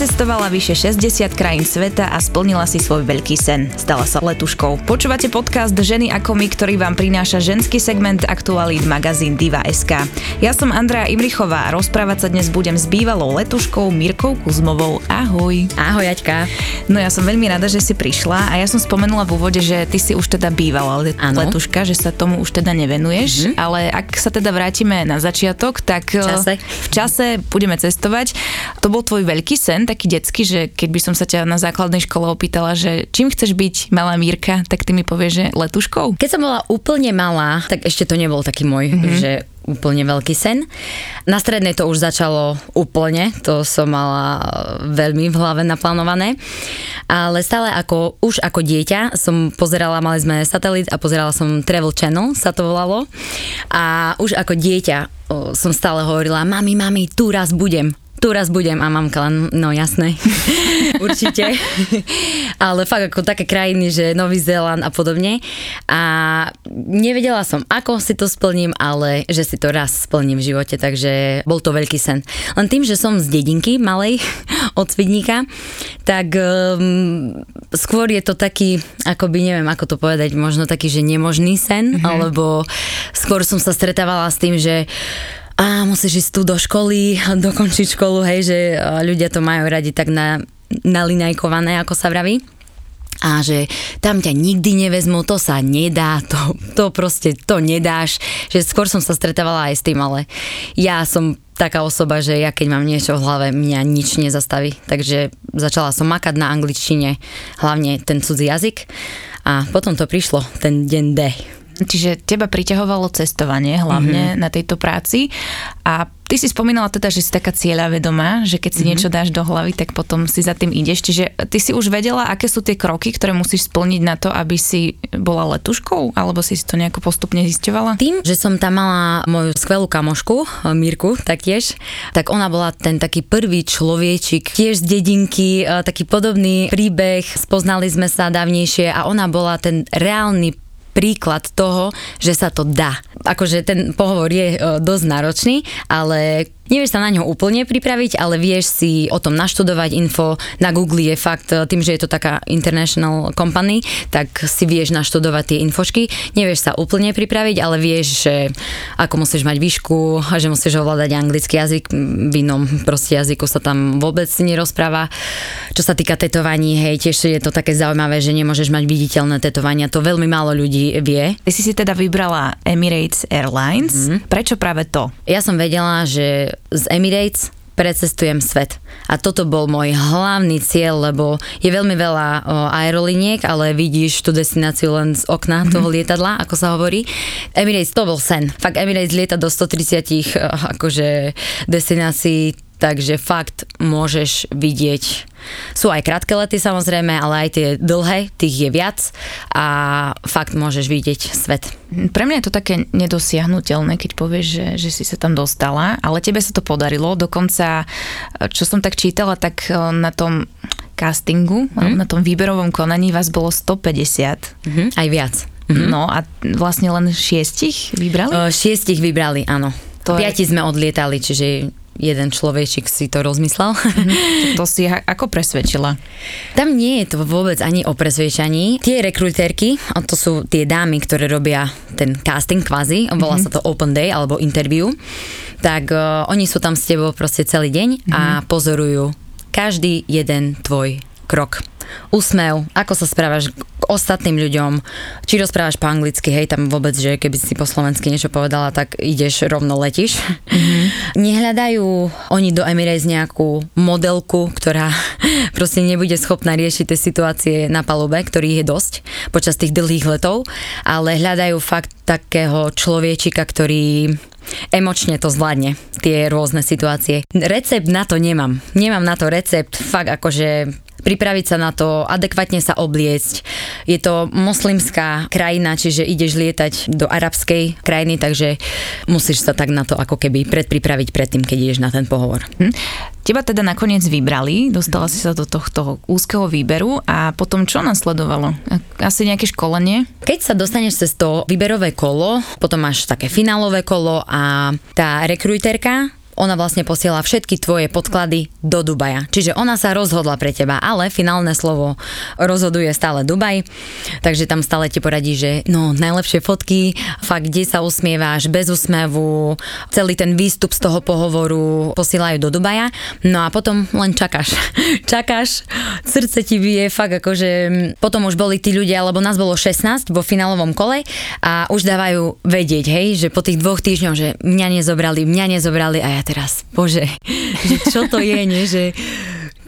Precestovala vyše 60 krajín sveta a splnila si svoj veľký sen. Stala sa letuškou. Počúvate podcast Ženy ako my, ktorý vám prináša ženský segment aktualít magazín Diva.sk. Ja som Andrea Imrichová a rozprávať sa dnes budem s bývalou letuškou Mirkou Kuzmovou. Ahoj. Ahoj, Aťka. No ja som veľmi rada, že si prišla a ja som spomenula v úvode, že ty si už teda bývala let- letuška, že sa tomu už teda nevenuješ, Mhm. ale ak sa teda vrátime na začiatok, tak v čase. v čase budeme cestovať. To bol tvoj veľký sen, taký detský, že keď by som sa ťa na základnej škole opýtala, že čím chceš byť malá Mírka, tak ty mi povieš, že letuškou? Keď som bola úplne malá, tak ešte to nebol taký môj, mm-hmm. že úplne veľký sen. Na strednej to už začalo úplne, to som mala veľmi v hlave naplánované. Ale stále ako, už ako dieťa som pozerala, mali sme satelit a pozerala som Travel Channel, sa to volalo. A už ako dieťa som stále hovorila, mami, mami, tu raz budem. Tu raz budem a mamka len, no jasné, určite. Ale fakt ako také krajiny, že Nový Zéland a podobne. A nevedela som, ako si to splním, ale že si to raz splním v živote, takže bol to veľký sen. Len tým, že som z dedinky malej, od Svidníka, tak um, skôr je to taký, akoby neviem, ako to povedať, možno taký, že nemožný sen, mm-hmm. alebo skôr som sa stretávala s tým, že a musíš ísť tu do školy, dokončiť školu, hej, že ľudia to majú radi tak na, nalinajkované, ako sa vraví. A že tam ťa nikdy nevezmú, to sa nedá, to, to proste, to nedáš. Že skôr som sa stretávala aj s tým, ale ja som taká osoba, že ja keď mám niečo v hlave, mňa nič nezastaví. Takže začala som makať na angličtine, hlavne ten cudzí jazyk. A potom to prišlo, ten deň D. Čiže teba priťahovalo cestovanie hlavne mm-hmm. na tejto práci a ty si spomínala teda, že si taká cieľavedomá, že keď si mm-hmm. niečo dáš do hlavy, tak potom si za tým ideš. Čiže ty si už vedela, aké sú tie kroky, ktoré musíš splniť na to, aby si bola letuškou? Alebo si si to nejako postupne zisťovala? Tým, že som tam mala moju skvelú kamošku, Mirku taktiež, tak ona bola ten taký prvý človečik, tiež z dedinky, e, taký podobný príbeh, spoznali sme sa dávnejšie a ona bola ten reálny príklad toho, že sa to dá. Akože ten pohovor je e, dosť náročný, ale nevieš sa na ňo úplne pripraviť, ale vieš si o tom naštudovať info. Na Google je fakt, e, tým, že je to taká international company, tak si vieš naštudovať tie infošky. Nevieš sa úplne pripraviť, ale vieš, že ako musíš mať výšku, a že musíš ovládať anglický jazyk, v inom proste jazyku sa tam vôbec nerozpráva. Čo sa týka tetovaní, hej, tiež je to také zaujímavé, že nemôžeš mať viditeľné tetovania, to veľmi málo ľudí vie. Ty si si teda vybrala Emirates Airlines. Mm-hmm. Prečo práve to? Ja som vedela, že z Emirates precestujem svet. A toto bol môj hlavný cieľ, lebo je veľmi veľa aeroliniek, ale vidíš tú destináciu len z okna toho lietadla, ako sa hovorí. Emirates to bol sen. Fakt Emirates lieta do 130 o, akože destinácií takže fakt môžeš vidieť. Sú aj krátke lety samozrejme, ale aj tie dlhé, tých je viac a fakt môžeš vidieť svet. Pre mňa je to také nedosiahnutelné, keď povieš, že, že si sa tam dostala, ale tebe sa to podarilo. Dokonca, čo som tak čítala, tak eh, na tom castingu, hmm. na tom výberovom konaní vás bolo 150. Mhm, aj viac. Mm-hmm. No a vlastne len šiestich vybrali? O, šiestich vybrali, áno. To je- Piati sme odlietali, čiže jeden človečik si to rozmyslel. To si ha- ako presvedčila? Tam nie je to vôbec ani o presvedčaní. Tie rekrutérky, a to sú tie dámy, ktoré robia ten casting kvázi, volá sa to open day alebo interview, tak uh, oni sú tam s tebou proste celý deň a pozorujú každý jeden tvoj krok. Úsmev, ako sa správaš k ostatným ľuďom, či rozprávaš po anglicky, hej, tam vôbec, že keby si po slovensky niečo povedala, tak ideš rovno letíš. Mm-hmm. Nehľadajú oni do Emirates nejakú modelku, ktorá proste nebude schopná riešiť tie situácie na palube, ktorých je dosť počas tých dlhých letov, ale hľadajú fakt takého človečika, ktorý emočne to zvládne, tie rôzne situácie. Recept na to nemám. Nemám na to recept, fakt akože pripraviť sa na to, adekvátne sa obliecť. Je to moslimská krajina, čiže ideš lietať do arabskej krajiny, takže musíš sa tak na to ako keby predpripraviť predtým, keď ideš na ten pohovor. Hm? Teba teda nakoniec vybrali, dostala si sa do tohto úzkeho výberu a potom čo nasledovalo? Asi nejaké školenie? Keď sa dostaneš cez to výberové kolo, potom máš také finálové kolo a tá rekrujterka ona vlastne posiela všetky tvoje podklady do Dubaja. Čiže ona sa rozhodla pre teba, ale finálne slovo rozhoduje stále Dubaj, takže tam stále ti poradí, že no najlepšie fotky, fakt kde sa usmieváš, bez úsmevu, celý ten výstup z toho pohovoru posielajú do Dubaja, no a potom len čakáš. čakáš, srdce ti bije, fakt akože potom už boli tí ľudia, lebo nás bolo 16 vo finálovom kole a už dávajú vedieť, hej, že po tých dvoch týždňoch, že mňa nezobrali, mňa nezobrali a ja teraz, bože, že čo to je, nie, že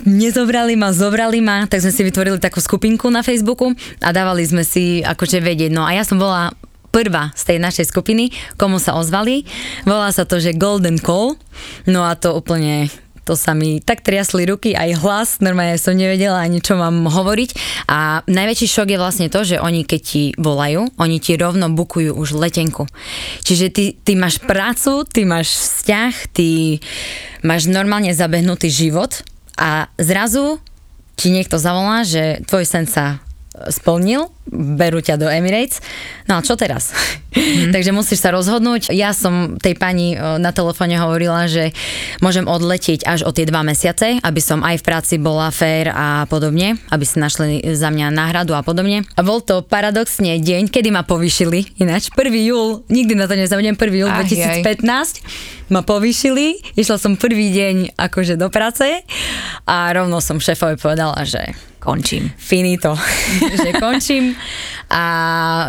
nezobrali ma, zobrali ma, tak sme si vytvorili takú skupinku na Facebooku a dávali sme si akože vedieť. No a ja som bola prvá z tej našej skupiny, komu sa ozvali. Volá sa to, že Golden Call. No a to úplne to sa mi tak triasli ruky, aj hlas, normálne som nevedela ani čo mám hovoriť. A najväčší šok je vlastne to, že oni keď ti volajú, oni ti rovno bukujú už letenku. Čiže ty, ty máš prácu, ty máš vzťah, ty máš normálne zabehnutý život a zrazu ti niekto zavolá, že tvoj sen sa splnil, berú ťa do Emirates. No a čo teraz? Mm. Takže musíš sa rozhodnúť. Ja som tej pani e, na telefóne hovorila, že môžem odletieť až o tie dva mesiace, aby som aj v práci bola fair a podobne, aby si našli za mňa náhradu a podobne. A bol to paradoxne deň, kedy ma povyšili, ináč 1. júl, nikdy na to nezabudnem, 1. júl 2015 ma povyšili, išla som prvý deň akože do práce a rovno som šéfovi povedala, že končím. Finito, že končím. A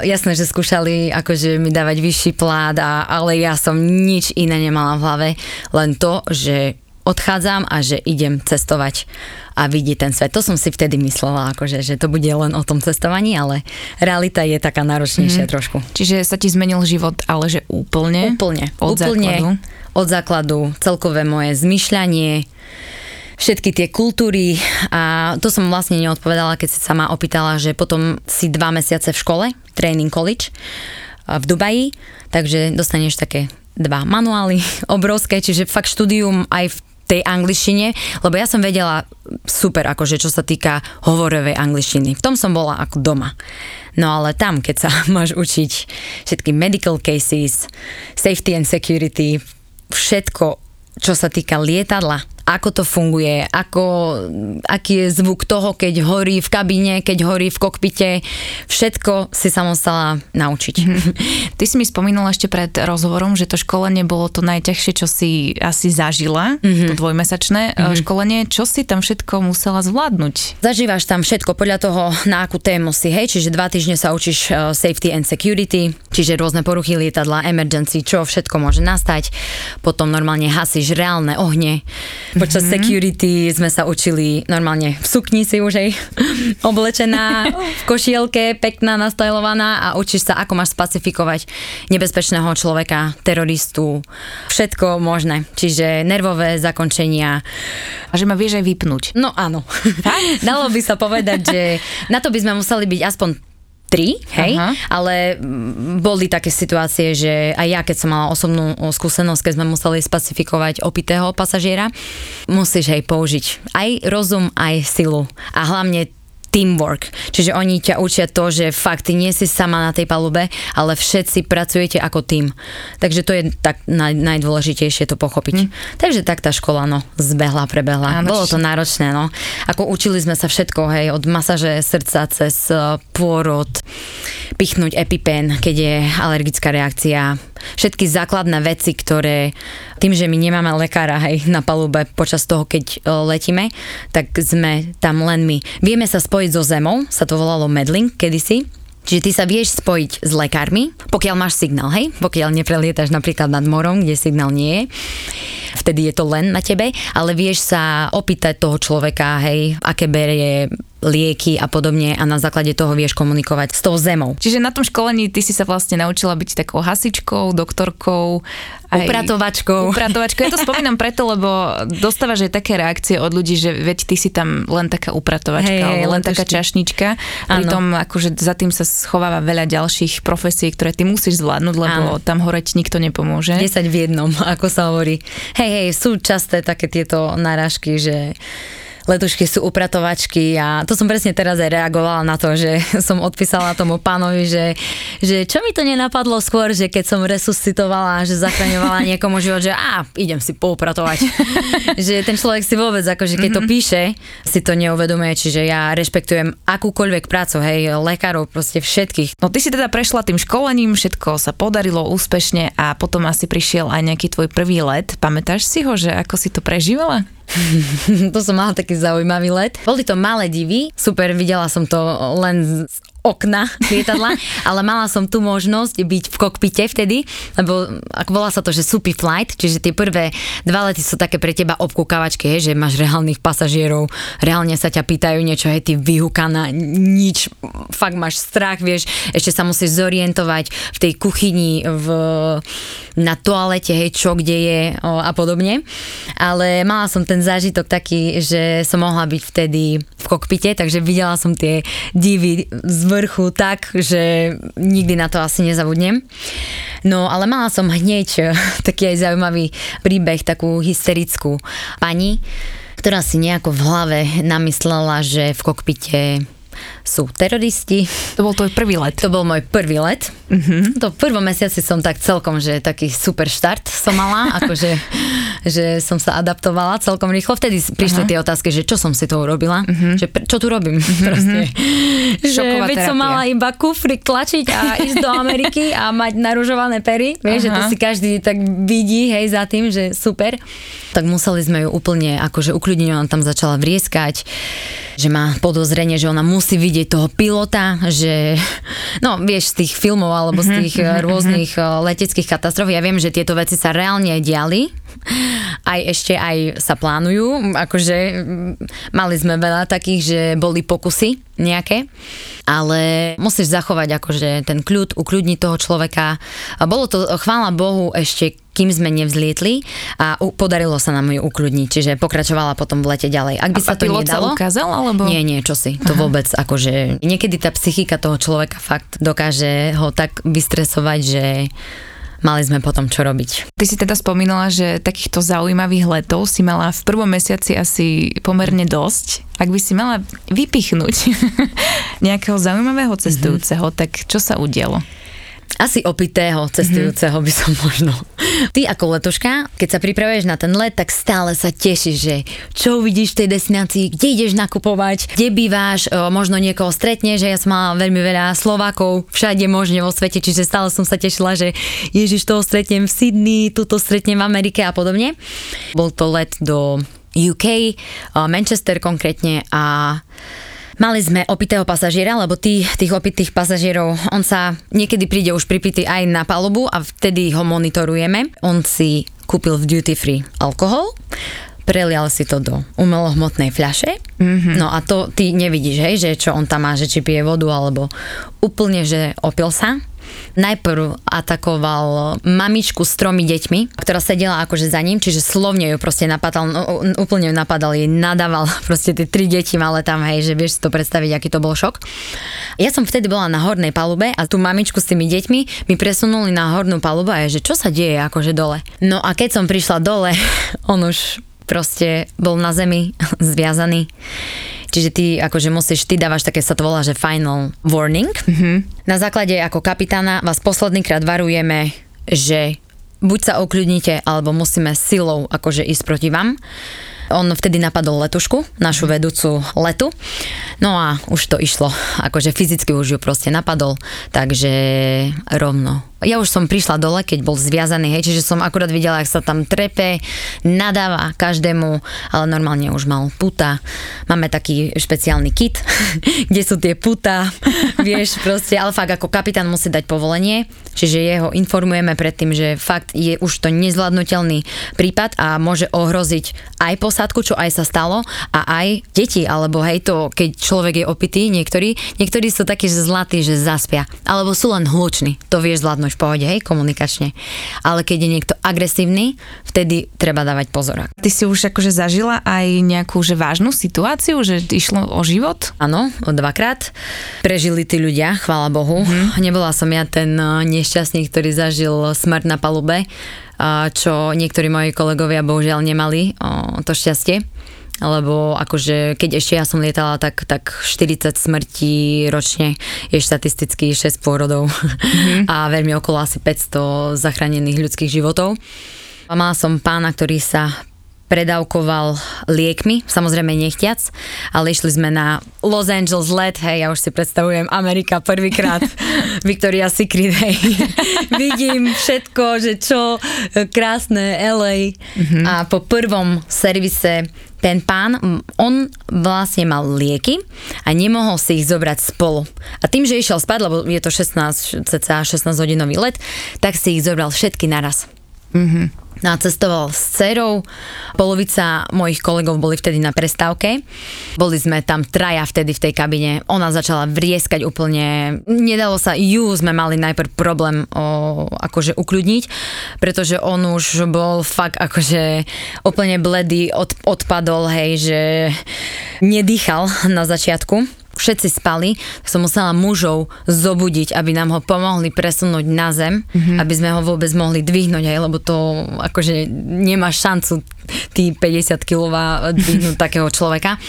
jasné, že skúšali akože mi dávať vyšší plát, a, ale ja som nič iné nemala v hlave, len to, že odchádzam a že idem cestovať a vidieť ten svet. To som si vtedy myslela, akože, že to bude len o tom cestovaní, ale realita je taká náročnejšia mm. trošku. Čiže sa ti zmenil život, ale že úplne? Úplne. Od úplne, základu? Od základu, celkové moje zmyšľanie, všetky tie kultúry a to som vlastne neodpovedala, keď si sa ma opýtala, že potom si dva mesiace v škole, training college v Dubaji, takže dostaneš také dva manuály obrovské, čiže fakt štúdium aj v tej angličtine, lebo ja som vedela super, akože čo sa týka hovorovej angličtiny. V tom som bola ako doma. No ale tam, keď sa máš učiť všetky medical cases, safety and security, všetko, čo sa týka lietadla, ako to funguje, ako, aký je zvuk toho, keď horí v kabíne, keď horí v kokpite. Všetko si sa musela naučiť. Ty si mi spomínala ešte pred rozhovorom, že to školenie bolo to najťažšie, čo si asi zažila, mm-hmm. to dvojmesačné mm-hmm. školenie. Čo si tam všetko musela zvládnuť? Zažívaš tam všetko podľa toho, na akú tému si, hej, čiže dva týždne sa učíš uh, safety and security, čiže rôzne poruchy lietadla, emergency, čo všetko môže nastať. Potom normálne hasíš reálne ohne Počas mm-hmm. security sme sa učili normálne v sukni si už aj oblečená, v košielke, pekná, nastajlovaná a učíš sa, ako máš spacifikovať nebezpečného človeka, teroristu, všetko možné. Čiže nervové zakončenia. A že ma vieš aj vypnúť. No áno. Dalo by sa povedať, že na to by sme museli byť aspoň tri, hej, Aha. ale boli také situácie, že aj ja, keď som mala osobnú skúsenosť, keď sme museli spacifikovať opitého pasažiera, musíš aj použiť aj rozum, aj silu a hlavne teamwork. Čiže oni ťa učia to, že fakt ty nie si sama na tej palube, ale všetci pracujete ako tým. Takže to je tak naj, najdôležitejšie to pochopiť. Mm. Takže tak tá škola no, zbehla, prebehla. Áno, Bolo to náročné, no. Ako učili sme sa všetko, hej, od masaže srdca cez uh, pôrod, pichnúť EpiPen, keď je alergická reakcia, všetky základné veci, ktoré tým, že my nemáme lekára hej, na palube počas toho, keď uh, letíme, tak sme tam len my. Vieme sa spojiť so zemou, sa to volalo medling kedysi, Čiže ty sa vieš spojiť s lekármi, pokiaľ máš signál, hej? Pokiaľ neprelietaš napríklad nad morom, kde signál nie je. Vtedy je to len na tebe, ale vieš sa opýtať toho človeka, hej, aké berie lieky a podobne a na základe toho vieš komunikovať s tou zemou. Čiže na tom školení ty si sa vlastne naučila byť takou hasičkou, doktorkou, aj upratovačkou. Upratovačkou. Ja to spomínam preto, lebo dostávaš aj také reakcie od ľudí, že veď ty si tam len taká upratovačka, hey, alebo len taká čašnička. Pritom akože za tým sa schováva veľa ďalších profesí, ktoré ty musíš zvládnuť, lebo ano. tam horeť nikto nepomôže. 10 v jednom, ako sa hovorí. Hej, hej, sú časté také tieto narážky, že letušky sú upratovačky a to som presne teraz aj reagovala na to, že som odpísala tomu pánovi, že, že čo mi to nenapadlo skôr, že keď som resuscitovala, že zachraňovala niekomu život, že a idem si poupratovať. že ten človek si vôbec, akože keď to mhm. píše, si to neuvedomuje, čiže ja rešpektujem akúkoľvek prácu, hej, lekárov, proste všetkých. No ty si teda prešla tým školením, všetko sa podarilo úspešne a potom asi prišiel aj nejaký tvoj prvý let. Pamätáš si ho, že ako si to prežívala? to som mala taký zaujímavý let. Boli to malé divy, super, videla som to len z okna lietadla, ale mala som tu možnosť byť v kokpite vtedy, lebo ak volá sa to, že supy flight, čiže tie prvé dva lety sú také pre teba obkúkavačky, že máš reálnych pasažierov, reálne sa ťa pýtajú niečo, hej, ty vyhúkaná, nič, fakt máš strach, vieš, ešte sa musíš zorientovať v tej kuchyni, v, na toalete, hej, čo kde je o, a podobne. Ale mala som ten zážitok taký, že som mohla byť vtedy kokpite, takže videla som tie divy z vrchu tak, že nikdy na to asi nezabudnem. No ale mala som hneď eh, taký aj zaujímavý príbeh, takú hysterickú pani, ktorá si nejako v hlave namyslela, že v kokpite sú teroristi. To bol tvoj prvý let. To bol môj prvý let. Mm-hmm. To v prvom mesiaci som tak celkom, že taký super štart som mala, akože že som sa adaptovala celkom rýchlo. Vtedy prišli Aha. tie otázky, že čo som si to urobila, mm-hmm. že čo tu robím mm-hmm. proste. že Šoková veď terapia. som mala iba kufrik tlačiť a ísť do Ameriky a mať naružované pery, vieš, že to si každý tak vidí, hej, za tým, že super. Tak museli sme ju úplne akože ukľudniť, ona tam začala vrieskať, že má podozrenie, že ona musí vidieť toho pilota, že no vieš z tých filmov alebo z mhm, tých mm-hmm. rôznych eh, leteckých katastrof, ja viem, že tieto veci sa reálne diali, aj ešte aj sa plánujú, akože mm, mali sme veľa takých, že boli pokusy nejaké, ale musíš zachovať akože ten kľud, ukľudniť toho človeka. Bolo to, chvála Bohu, ešte kým sme nevzlietli a podarilo sa nám ju ukľudniť, čiže pokračovala potom v lete ďalej. Ak by a sa to nedalo... Ukázal, alebo? Nie, nie, čo si. To Aha. vôbec akože... Niekedy tá psychika toho človeka fakt dokáže ho tak vystresovať, že mali sme potom čo robiť. Ty si teda spomínala, že takýchto zaujímavých letov si mala v prvom mesiaci asi pomerne dosť. Ak by si mala vypichnúť nejakého zaujímavého cestujúceho, mm-hmm. tak čo sa udialo? Asi opitého cestujúceho by som možno. Ty ako letuška, keď sa pripravuješ na ten let, tak stále sa tešíš, že čo uvidíš v tej destinácii, kde ideš nakupovať, kde býváš, možno niekoho stretneš, že ja som mala veľmi veľa Slovákov všade možne vo svete, čiže stále som sa tešila, že Ježiš toho stretnem v Sydney, tuto stretnem v Amerike a podobne. Bol to let do UK, Manchester konkrétne a Mali sme opitého pasažiera, lebo tí, tých opitých pasažierov, on sa niekedy príde už pripitý aj na palubu a vtedy ho monitorujeme. On si kúpil v duty free alkohol, prelial si to do umelohmotnej fľaše. Mm-hmm. No a to ty nevidíš, hej, že čo on tam má, že či pije vodu alebo úplne, že opil sa najprv atakoval mamičku s tromi deťmi, ktorá sedela akože za ním, čiže slovne ju proste napadal, no, úplne ju napadal, jej nadával proste tie tri deti malé tam, hej, že vieš si to predstaviť, aký to bol šok. Ja som vtedy bola na hornej palube a tú mamičku s tými deťmi mi presunuli na hornú palubu a je, že čo sa deje akože dole. No a keď som prišla dole, on už proste bol na zemi zviazaný Čiže ty akože musíš, ty dávaš také sa to volá, že final warning. Mm-hmm. Na základe ako kapitána vás posledný krát varujeme, že buď sa okľudnite, alebo musíme silou akože ísť proti vám. On vtedy napadol letušku, našu vedúcu letu. No a už to išlo, akože fyzicky už ju proste napadol, takže rovno Ja už som prišla dole, keď bol zviazaný, hej, čiže som akurát videla, ak sa tam trepe, nadáva každému, ale normálne už mal puta. Máme taký špeciálny kit, kde sú tie puta, vieš, proste, ale fakt ako kapitán musí dať povolenie, čiže jeho informujeme predtým, že fakt je už to nezvládnutelný prípad a môže ohroziť aj posádku, čo aj sa stalo a aj deti, alebo hej to, keď človek je opitý, niektorí, niektorí sú takí, že zlatí, že zaspia, alebo sú len hluční, to vieš zvládnuť v pohode, hej, komunikačne. Ale keď je niekto agresívny, vtedy treba dávať pozor. Ty si už akože zažila aj nejakú že vážnu situáciu, že išlo o život? Áno, dvakrát. Prežili tí ľudia, chvála Bohu. Mm-hmm. Nebola som ja ten eh, nešťastný, ktorý zažil smrť na palube, čo niektorí moji kolegovia bohužiaľ nemali to šťastie lebo akože keď ešte ja som lietala, tak, tak 40 smrtí ročne je štatisticky 6 pôrodov mm-hmm. a veľmi okolo asi 500 zachránených ľudských životov. A mala som pána, ktorý sa predávkoval liekmi, samozrejme nechtiac, ale išli sme na Los Angeles let, hej, ja už si predstavujem Amerika prvýkrát, Victoria Secret, hej. Vidím všetko, že čo, krásne LA mm-hmm. a po prvom servise ten pán, on vlastne mal lieky a nemohol si ich zobrať spolu. A tým, že išiel spať, lebo je to 16, cca 16 hodinový let, tak si ich zobral všetky naraz. Mm-hmm nacestoval s dcerou. Polovica mojich kolegov boli vtedy na prestávke. Boli sme tam traja vtedy v tej kabine. Ona začala vrieskať úplne. Nedalo sa, ju sme mali najprv problém o, akože ukľudniť, pretože on už bol fakt akože úplne bledý, od, odpadol, hej, že nedýchal na začiatku všetci spali, som musela mužov zobudiť, aby nám ho pomohli presunúť na zem, mm-hmm. aby sme ho vôbec mohli dvihnúť aj, lebo to akože nemá šancu tý 50 kilová dvihnúť takého človeka.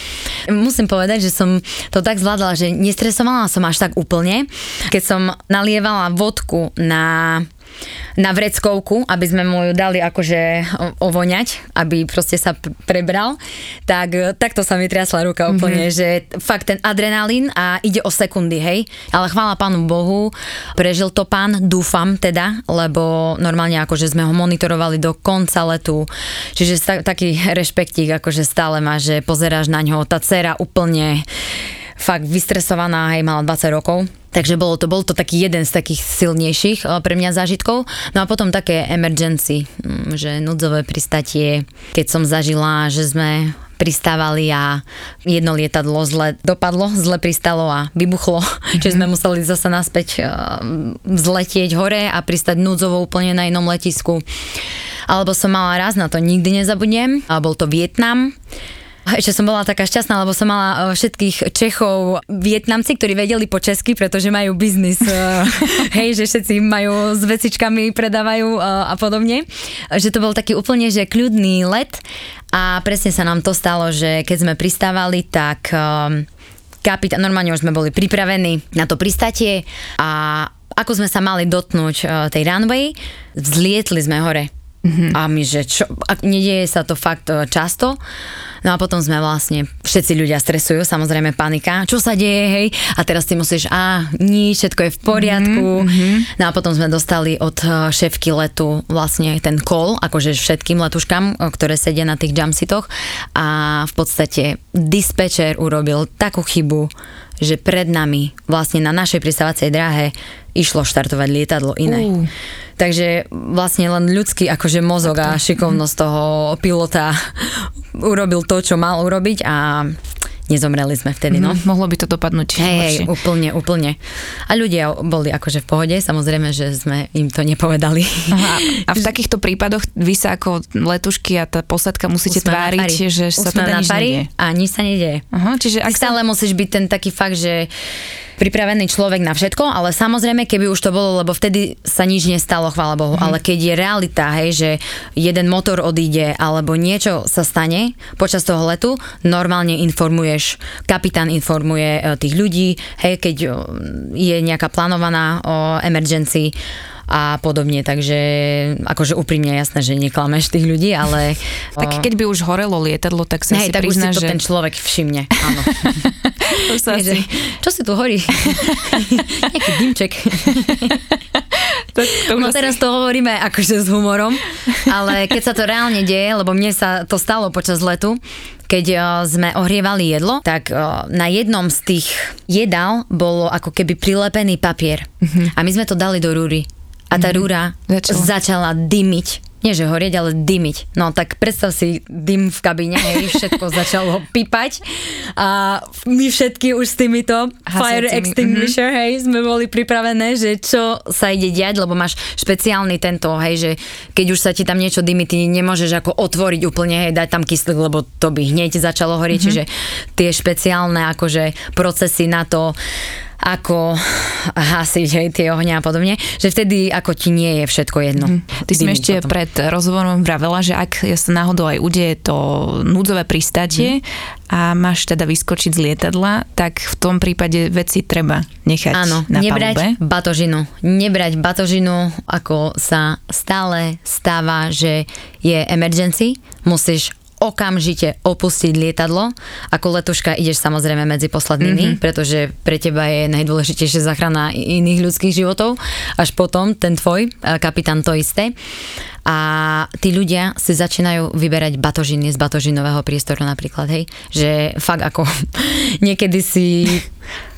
Musím povedať, že som to tak zvládala, že nestresovala som až tak úplne. Keď som nalievala vodku na na vreckovku, aby sme mu ju dali akože ovoňať, aby proste sa prebral, tak takto sa mi triasla ruka úplne, mm-hmm. že fakt ten adrenalín a ide o sekundy, hej. Ale chvála pánu Bohu, prežil to pán, dúfam teda, lebo normálne akože sme ho monitorovali do konca letu. Čiže taký rešpektík akože stále má, že pozeráš na ňo, tá dcera úplne fakt vystresovaná, hej, mala 20 rokov Takže bolo to, bol to taký jeden z takých silnejších eh, pre mňa zážitkov. No a potom také emergency, mm, že núdzové pristatie, keď som zažila, že sme pristávali a jedno lietadlo zle dopadlo, zle pristalo a vybuchlo, mm-hmm. čiže sme museli zase naspäť uh, vzletieť hore a pristať núdzovo úplne na inom letisku. Alebo som mala raz, na to nikdy nezabudnem, a bol to Vietnam ešte som bola taká šťastná, lebo som mala e, všetkých Čechov, Vietnamci, ktorí vedeli po česky, pretože majú biznis. E, hej, že všetci majú s vecičkami, predávajú e, a podobne. Že to bol taký úplne, že kľudný let a presne sa nám to stalo, že keď sme pristávali, tak kapitán, normálne už sme boli pripravení na to pristatie a ako sme sa mali dotknúť tej runway, vzlietli sme hore. Mm-hmm. A my, že čo, nedieje sa to fakt často, No a potom sme vlastne, všetci ľudia stresujú, samozrejme panika, čo sa deje, hej, a teraz ty musíš, a nič, všetko je v poriadku. Mm-hmm. No a potom sme dostali od eh, šéfky letu vlastne ten call, akože všetkým letuškám, eh, ktoré sedia na tých jumpsitoch a v podstate dispečer urobil takú chybu, že pred nami, vlastne na našej pristávacej dráhe, išlo štartovať lietadlo iné. Uh. Takže vlastne len ľudský akože mozog a šikovnosť toho pilota urobil to, čo mal urobiť a nezomreli sme vtedy, no. Mm, mohlo by to dopadnúť Hej, hej, úplne, úplne. A ľudia boli akože v pohode, samozrejme, že sme im to nepovedali. Aha, a v takýchto prípadoch vy sa ako letušky a tá posadka musíte Usme tváriť, že sa Usme teda nič nedie. A nič sa nedieje. Aha, čiže ak stále sa... musíš byť ten taký fakt, že pripravený človek na všetko, ale samozrejme, keby už to bolo, lebo vtedy sa nič nestalo, chvála Bohu, mm-hmm. ale keď je realita, hej, že jeden motor odíde alebo niečo sa stane počas toho letu, normálne informuješ, kapitán informuje e, tých ľudí, hej, keď e, je nejaká plánovaná o emergency, a podobne, takže akože úprimne jasné, že neklameš tých ľudí, ale... tak keď by už horelo lietadlo, tak sa hej, si tak prizná, už si to že... ten človek všimne, áno. to sa asi... Čo si tu horí? Nejaký dymček. Tak to No teraz to hovoríme akože s humorom, ale keď sa to reálne deje, lebo mne sa to stalo počas letu, keď uh, sme ohrievali jedlo, tak uh, na jednom z tých jedál bolo ako keby prilepený papier. A my sme to dali do rúry. A tá rúra Začala. začala dymiť. Nie, že horieť, ale dymiť. No tak predstav si dym v kabíne, hej, všetko začalo pípať a my všetky už s týmito fire Hasiacimi, extinguisher, hej, sme boli pripravené, že čo sa ide diať, lebo máš špeciálny tento, hej, že keď už sa ti tam niečo dymí, ty nemôžeš ako otvoriť úplne, hej, dať tam kyslík, lebo to by hneď začalo horieť, čiže tie špeciálne akože procesy na to, ako hasiť hej, tie ohňa a podobne, že vtedy ako ti nie je všetko jedno. Ty si ešte potom. pred rozhovorom vravela, že ak sa náhodou aj udeje to núdzové pristátie a máš teda vyskočiť z lietadla, tak v tom prípade veci treba nechať Áno, na nebrať palube. batožinu. Nebrať batožinu, ako sa stále stáva, že je emergency. Musíš okamžite opustiť lietadlo. Ako letuška ideš samozrejme medzi poslednými, mm-hmm. pretože pre teba je najdôležitejšia záchrana iných ľudských životov. Až potom ten tvoj, eh, kapitán to isté. A tí ľudia si začínajú vyberať batožiny z batožinového priestoru napríklad, hej. Že fakt ako niekedy si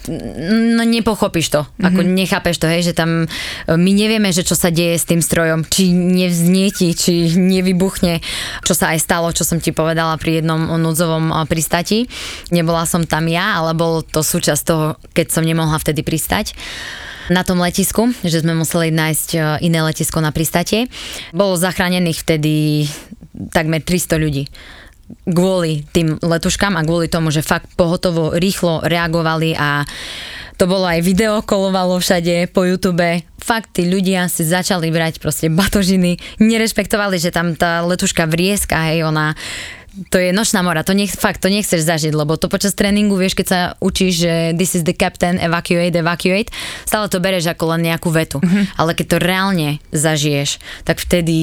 no nepochopíš to, ako nechápeš to, hej, že tam e, my nevieme, že čo sa deje s tým strojom, či nevznieti, či nevybuchne, čo sa aj stalo, čo som ti povedala pri jednom núdzovom e, pristati. Nebola som tam ja, ale bol to súčasť toho, keď som nemohla vtedy pristať. Na tom letisku, že sme museli nájsť e, iné letisko na pristatie. Bolo zachránených vtedy takmer 300 ľudí kvôli tým letuškám a kvôli tomu, že fakt pohotovo rýchlo reagovali a to bolo aj video, kolovalo všade po YouTube. Fakt, tí ľudia si začali brať proste batožiny, nerešpektovali, že tam tá letuška vrieska, hej, ona to je nočná mora, to nech, fakt, to nechceš zažiť, lebo to počas tréningu, vieš, keď sa učíš, že this is the captain, evacuate, evacuate, stále to bereš ako len nejakú vetu. Mm-hmm. Ale keď to reálne zažiješ, tak vtedy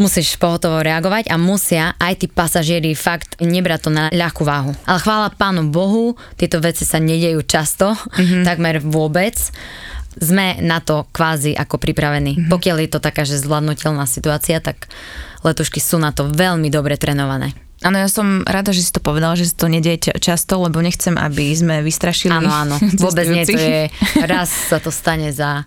musíš pohotovo reagovať a musia aj tí pasažieri fakt nebrať to na ľahkú váhu. Ale chvála pánu Bohu, tieto veci sa nedejú často, mm-hmm. takmer vôbec. Sme na to kvázi ako pripravení. Mm-hmm. Pokiaľ je to taká, že zvládnutelná situácia, tak letušky sú na to veľmi dobre trénované. Áno, ja som rada, že si to povedala, že sa to nedieje ča- často, lebo nechcem, aby sme vystrašili Áno, áno, vôbec nie, to je, raz sa to stane za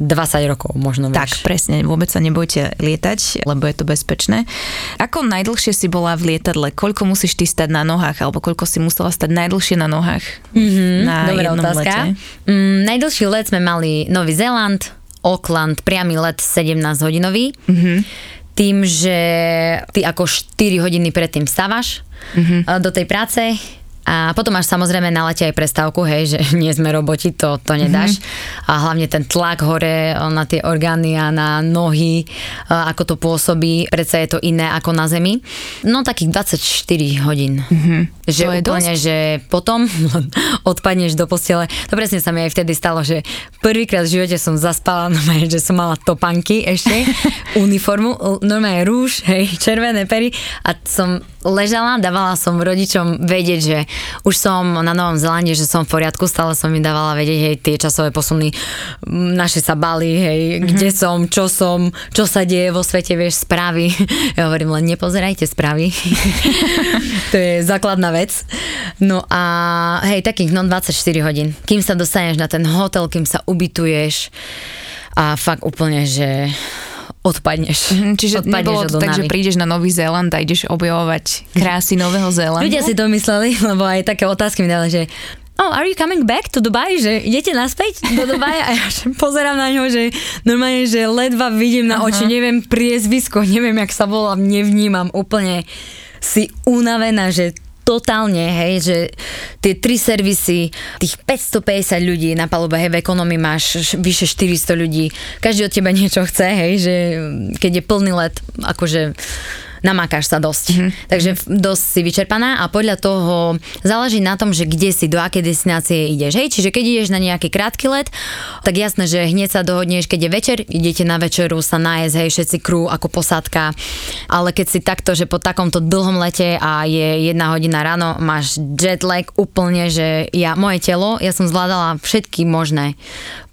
20 rokov možno. Tak, vieš. presne, vôbec sa nebojte lietať, lebo je to bezpečné. Ako najdlhšie si bola v lietadle? Koľko musíš ty stať na nohách, alebo koľko si musela stať najdlhšie na nohách mm-hmm, na Dobrá otázka. lete? Mm, najdlhší let sme mali Nový Zéland, Auckland, priamy let 17 hodinový. Mhm. Mm-hmm. Tým, že ty ako 4 hodiny predtým vstávaš Mhm. mm-hmm. do tej práce a potom máš samozrejme na lete aj prestávku, hej, že nie sme roboti, to, to nedáš. Mm-hmm. A hlavne ten tlak hore na tie orgány a na nohy, ako to pôsobí, predsa je to iné ako na zemi. No takých 24 hodín. Mm-hmm. Že To je úplne, dosť. že potom odpadneš do postele. To presne sa mi aj vtedy stalo, že prvýkrát v živote som zaspala, normálne, že som mala topanky ešte, uniformu, normálne rúž, hej, červené pery a som ležala, dávala som rodičom vedieť, že už som na Novom Zelande, že som v poriadku, stále som mi dávala vedieť, hej, tie časové posuny, naše sa bali, hej, mm-hmm. kde som, čo som, čo sa deje vo svete, vieš, správy. Ja hovorím len, nepozerajte správy. to je základná vec. No a hej, takých no 24 hodín. Kým sa dostaneš na ten hotel, kým sa ubytuješ a fakt úplne, že odpadneš. Mhm, Čiže odpadneš nebolo to tak, že prídeš na Nový Zéland a ideš objavovať krásy Nového Zélandu? Ľudia si to mysleli, lebo aj také otázky mi dali, že oh, are you coming back to Dubai? Že idete naspäť do Dubaja? A ja pozerám na ňo, že normálne, že ledva vidím na oči, neviem priezvisko, neviem, jak sa volá, nevnímam, úplne si unavená, že totálne, hej, že tie tri servisy, tých 550 ľudí na palube, hej, v ekonomii máš vyše 400 ľudí, každý od teba niečo chce, hej, že keď je plný let, akože namákaš sa dosť. Mm-hmm. Takže dosť si vyčerpaná a podľa toho záleží na tom, že kde si, do akej destinácie ideš. Hej, čiže keď ideš na nejaký krátky let, tak jasné, že hneď sa dohodneš, keď je večer, idete na večeru sa nájsť, hej, všetci crew ako posádka. Ale keď si takto, že po takomto dlhom lete a je jedna hodina ráno, máš jet lag úplne, že ja, moje telo, ja som zvládala všetky možné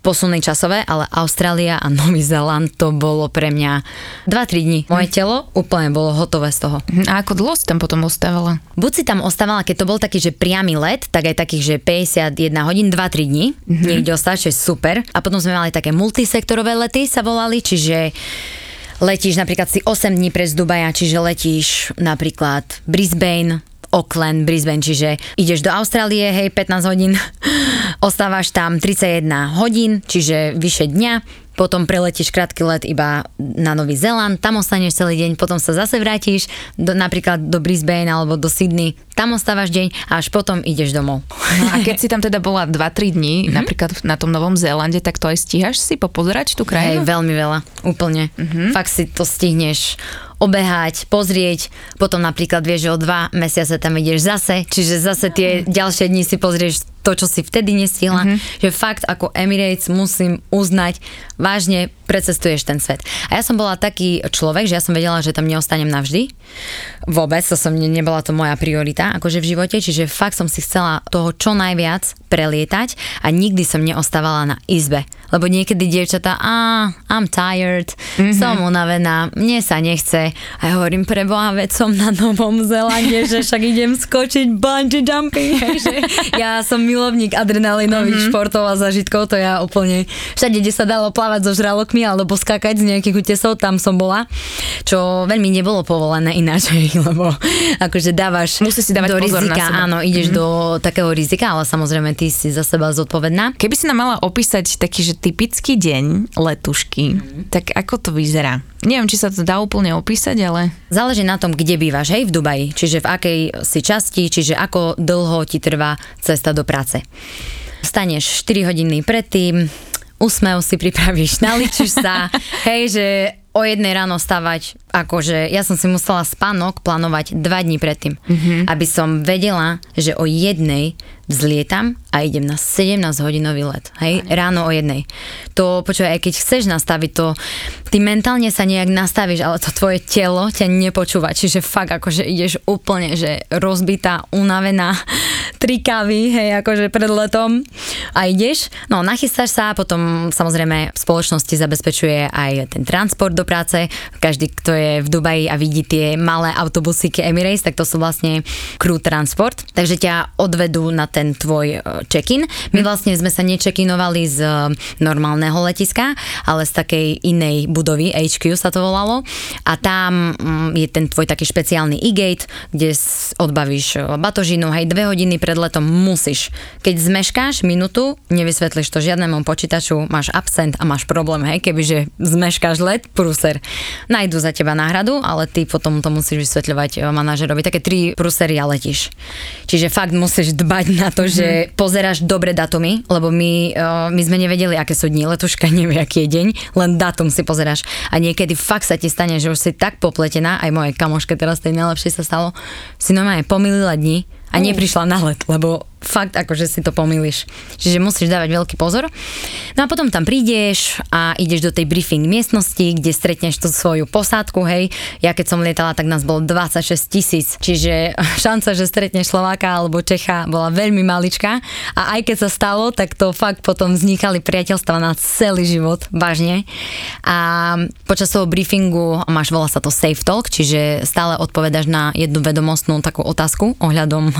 posuny časové, ale Austrália a Nový Zéland to bolo pre mňa 2-3 dní. Moje telo úplne bolo hotové z toho. Mhm. A ako dlho si tam potom ostávala? Buď si tam ostávala, keď to bol taký, že priamy let, tak aj takých, že 51 hodín, 2-3 dní, mm-hmm. niekde ostať, čo je super. A potom sme mali také multisektorové lety, sa volali, čiže letíš napríklad si 8 dní pre z Dubaja, čiže letíš napríklad Brisbane, Auckland, Brisbane, čiže ideš do Austrálie, hej, 15 hodín, ostávaš tam 31 hodín, čiže vyše dňa, potom preletíš krátky let iba na Nový Zeland, tam ostaneš celý deň, potom sa zase vrátiš do, napríklad do Brisbane alebo do Sydney, tam ostávaš deň a až potom ideš domov. No a keď si tam teda bola 2-3 dní, mm-hmm. napríklad na tom Novom Zélande, tak to aj stíhaš si popozerať tú krajinu? Hej, veľmi veľa, úplne. Mm-hmm. Fakt si to stihneš obehať, pozrieť, potom napríklad vieš, že o dva mesiace tam ideš zase, čiže zase tie ďalšie dni si pozrieš to, čo si vtedy nestihla, mm-hmm. že fakt ako Emirates musím uznať, vážne precestuješ ten svet. A ja som bola taký človek, že ja som vedela, že tam neostanem navždy. Vôbec, to som, nebola to moja priorita, akože v živote, čiže fakt som si chcela toho čo najviac prelietať a nikdy som neostávala na izbe. Lebo niekedy dievčatá, a I'm tired, mm-hmm. som unavená, mne sa nechce. A ja hovorím, preboha, veď som na Novom Zelande, že však idem skočiť bungee jumping. že ja som milovník adrenalinových mm-hmm. športov a zažitkov, to ja úplne všade, kde sa dalo plávať so žralokmi alebo skákať z nejakých útesov, tam som bola. Čo veľmi nebolo povolené ináč, lebo akože dávaš Musí si dávať do rizika, áno, ideš Mhm. do takého rizika, ale samozrejme ty si za seba zodpovedná. Keby si nám mala opísať taký, že typický deň letušky, mm-hmm. tak ako to vyzerá? Neviem, či sa to dá úplne opísať, ale... Záleží na tom, kde bývaš, hej, v Dubaji. Čiže v akej si časti, čiže ako dlho ti trvá cesta do práce. Vstaneš 4 hodiny predtým, úsmev si pripravíš, naličíš sa, hej, že o jednej ráno stavať, akože ja som si musela spánok plánovať dva dní predtým, mm-hmm. aby som vedela, že o jednej vzlietam a idem na 17 hodinový let, hej, ráno o jednej. To, počúvaj, aj keď chceš nastaviť to, ty mentálne sa nejak nastavíš, ale to tvoje telo ťa nepočúva, čiže fakt akože ideš úplne, že rozbitá, unavená, tri kávy, hej, akože pred letom a ideš, no nachystáš sa, potom samozrejme v spoločnosti zabezpečuje aj ten transport do práce, každý, kto je v Dubaji a vidí tie malé autobusíky Emirates, tak to sú vlastne crew transport, takže ťa odvedú na ten tvoj e, check-in. My vlastne sme sa nečekinovali z e, normálneho letiska, ale z takej inej budovy, HQ sa to volalo a tam mm, je ten tvoj taký špeciálny e-gate, kde odbavíš e, batožinu, hej, dve hodiny pred letom musíš. Keď zmeškáš minútu, nevysvetlíš to žiadnemu počítaču, máš absent a máš problém, hej, kebyže zmeškáš let, prúser. Najdu za teba náhradu, ale ty potom to musíš vysvetľovať manažerovi. Také tri prúsery a letíš. Čiže fakt musíš dbať na to, Mhm. že pozeráš dobre datumy, lebo my, uh, my sme nevedeli, aké sú dni. Letuška nevie, aký je deň, len datum si pozeráš. A niekedy fakt sa ti stane, že už si tak popletená, aj moje kamoške teraz tej najlepšie sa stalo, si normálne pomýlila dni a neprišla na let, lebo fakt akože si to pomýliš. Čiže musíš dávať veľký pozor. No a potom tam prídeš a ideš do tej briefing miestnosti, kde stretneš tú svoju posádku, hej. Ja keď som lietala, tak nás bolo 26 tisíc, čiže šanca, že stretneš Slováka alebo Čecha bola veľmi maličká a aj keď sa stalo, tak to fakt potom vznikali priateľstva na celý život, vážne. A počas toho briefingu máš, volá sa to safe talk, čiže stále odpovedaš na jednu vedomostnú takú otázku ohľadom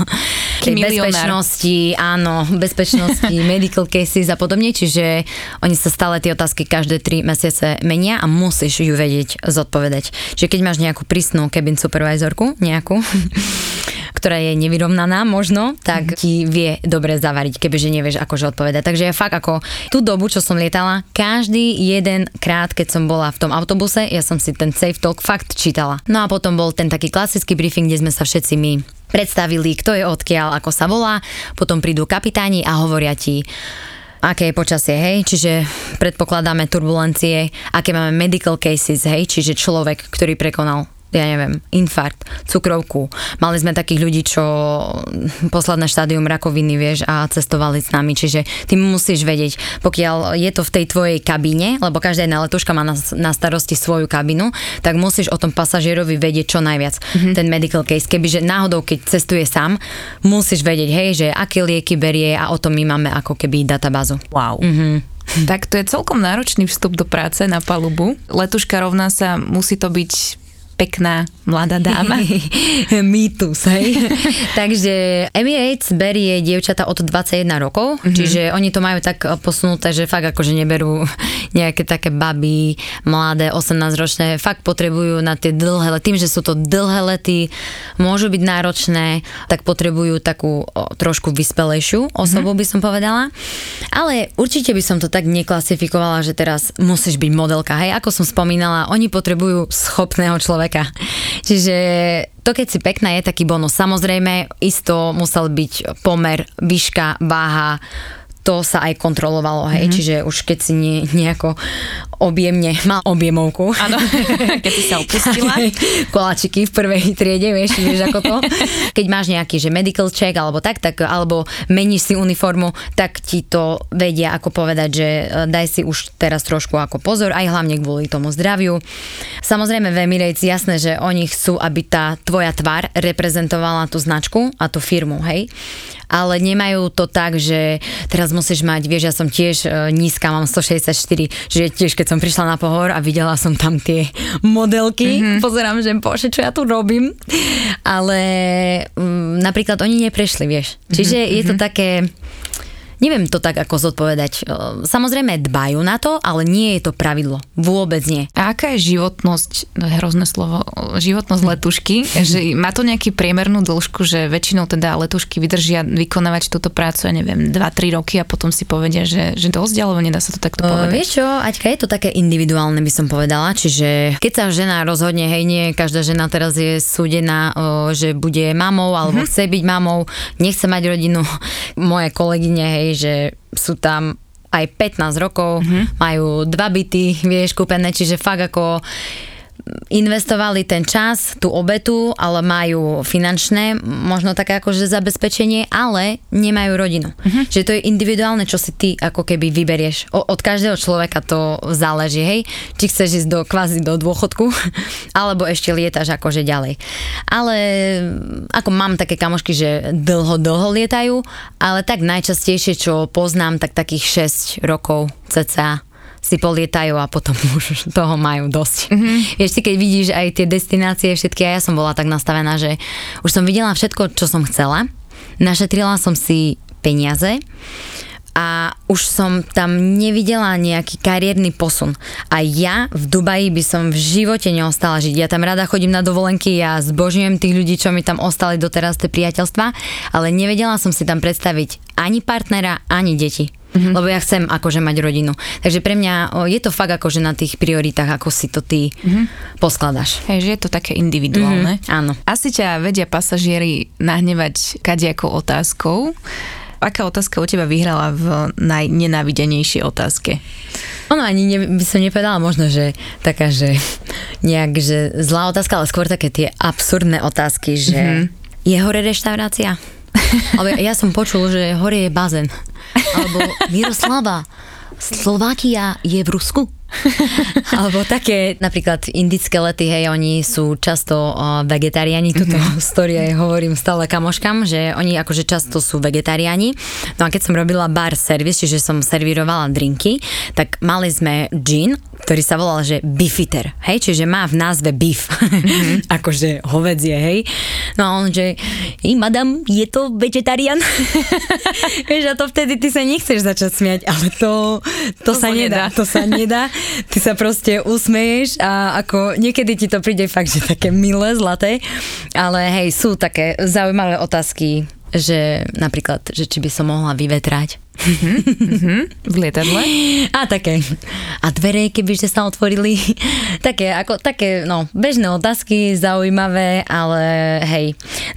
tej milionár. bezpečnosti, áno, bezpečnosti, medical cases a podobne, čiže oni sa stále tie otázky každé 3 mesiace menia a musíš ju vedieť zodpovedať. Čiže keď máš nejakú prísnu cabin supervisorku, nejakú, ktorá je nevyrovnaná možno, tak ti vie dobre zavariť, kebyže nevieš akože odpovedať. Takže ja fakt ako tú dobu, čo som lietala, každý jeden krát, keď som bola v tom autobuse, ja som si ten safe talk fakt čítala. No a potom bol ten taký klasický briefing, kde sme sa všetci my predstavili, kto je odkiaľ, ako sa volá, potom prídu kapitáni a hovoria ti, aké je počasie, hej, čiže predpokladáme turbulencie, aké máme medical cases, hej, čiže človek, ktorý prekonal ja neviem, infarkt, cukrovku. Mali sme takých ľudí, čo posledné štádium rakoviny, vieš, a cestovali s nami, čiže ty musíš vedieť, pokiaľ je to v tej tvojej kabíne, lebo každá jedna letuška má na, na starosti svoju kabinu, tak musíš o tom pasažierovi vedieť čo najviac, mm-hmm. ten medical case. Kebyže náhodou, keď cestuje sám, musíš vedieť, hej, že aké lieky berie a o tom my máme ako keby databázu. Wow. Mhm. Tak to je celkom náročný vstup do práce na palubu. Letuška rovná sa, musí to byť pekná mladá dáma. Mýtus, hej. Takže Emirates berie dievčata od 21 rokov, mm-hmm. čiže oni to majú tak posunuté, že fakt akože neberú nejaké také baby, mladé, 18-ročné, fakt potrebujú na tie dlhé lety, tým, že sú to dlhé lety, môžu byť náročné, tak potrebujú takú o, trošku vyspelejšiu osobu, mm-hmm. by som povedala. Ale určite by som to tak neklasifikovala, že teraz musíš byť modelka, hej. Ako som spomínala, oni potrebujú schopného človeka človeka. Čiže to, keď si pekná, je taký bonus. Samozrejme, isto musel byť pomer, výška, váha, to sa aj kontrolovalo, hej, mm-hmm. čiže už keď si nie, nejako objemne, má objemovku. Áno, keď si sa opustila. Koláčiky v prvej triede, vieš, vieš ako to. Keď máš nejaký, že medical check alebo tak, tak alebo meníš si uniformu, tak ti to vedia ako povedať, že e, daj si už teraz trošku ako pozor, aj hlavne kvôli tomu zdraviu. Samozrejme v Emirates jasné, že oni chcú, aby tá tvoja tvár reprezentovala tú značku a tú firmu, hej ale nemajú to tak, že teraz musíš mať, vieš, ja som tiež e, nízka, mám 164, že tiež keď som prišla na pohor a videla som tam tie modelky, mm-hmm. pozerám, že bože, čo ja tu robím, ale m, mm, napríklad oni neprešli, vieš. Čiže mm-hmm. je to mhm. také Neviem to tak ako zodpovedať. Samozrejme dbajú na to, ale nie je to pravidlo. Vôbec nie. A aká je životnosť, hrozné slovo, životnosť letušky? že má to nejaký priemernú dĺžku, že väčšinou teda letušky vydržia vykonávať túto prácu, ja neviem, 2-3 roky a potom si povedia, že, že dosť, alebo nedá sa to takto povedať? Uh, vieš čo, Aťka, je to také individuálne, by som povedala. Čiže keď sa žena rozhodne, hej, nie, každá žena teraz je súdená, že bude mamou alebo uh-huh. chce byť mamou, nechce mať rodinu. Moje kolegyne, hej, že sú tam aj 15 rokov, mm-hmm. majú dva byty, vieš, kúpené, čiže fakt ako investovali ten čas, tú obetu, ale majú finančné, možno také akože zabezpečenie, ale nemajú rodinu. Uh-huh. Čiže to je individuálne, čo si ty ako keby vyberieš. O, od každého človeka to záleží, hej? Či chceš ísť do, kvázi do dôchodku, alebo ešte lietaš akože ďalej. Ale ako mám také kamošky, že dlho, dlho lietajú, ale tak najčastejšie, čo poznám, tak takých 6 rokov cca si polietajú a potom už toho majú dosť. Mm-hmm. Vieš si, keď vidíš aj tie destinácie všetky, a ja som bola tak nastavená, že už som videla všetko, čo som chcela, našetrila som si peniaze a už som tam nevidela nejaký kariérny posun. A ja v Dubaji by som v živote neostala žiť. Ja tam rada chodím na dovolenky, ja zbožňujem tých ľudí, čo mi tam ostali doteraz, tie priateľstva, ale nevedela som si tam predstaviť ani partnera, ani deti. Mm-hmm. Lebo ja chcem akože mať rodinu. Takže pre mňa je to fakt akože na tých prioritách, ako si to ty mm-hmm. poskladaš. Hej, že je to také individuálne. Mm-hmm. Áno. Asi ťa vedia pasažieri nahnevať kadiakou otázkou. Aká otázka u teba vyhrala v najnenávidenejšej otázke? Ono ani ne, by som nepovedala možno, že taká, že nejak, že zlá otázka, ale skôr také tie absurdné otázky, že mm-hmm. je hore reštaurácia? Ale ja som počul, že hore je bazén. Alebo Miroslava, Slovakia je v Rusku? Alebo také napríklad indické lety, hej, oni sú často uh, vegetariáni, túto mm-hmm. story aj hovorím stále kamoškam, že oni akože často sú vegetariáni. No a keď som robila bar service, čiže som servírovala drinky, tak mali sme gin, ktorý sa volal, že beefiter, hej, čiže má v názve beef, mm-hmm. akože hovedzie, hej. No a on, že, i madam, je to vegetarian? Vieš, a to vtedy ty sa nechceš začať smiať, ale to, to, to sa nedá, nedá, to sa nedá ty sa proste usmeješ a ako niekedy ti to príde fakt, že také milé, zlaté, ale hej, sú také zaujímavé otázky, že napríklad, že či by som mohla vyvetrať. Mm-hmm, v lietadle? A také. A dvere, keby ste sa otvorili. také, ako, také, no, bežné otázky, zaujímavé, ale hej.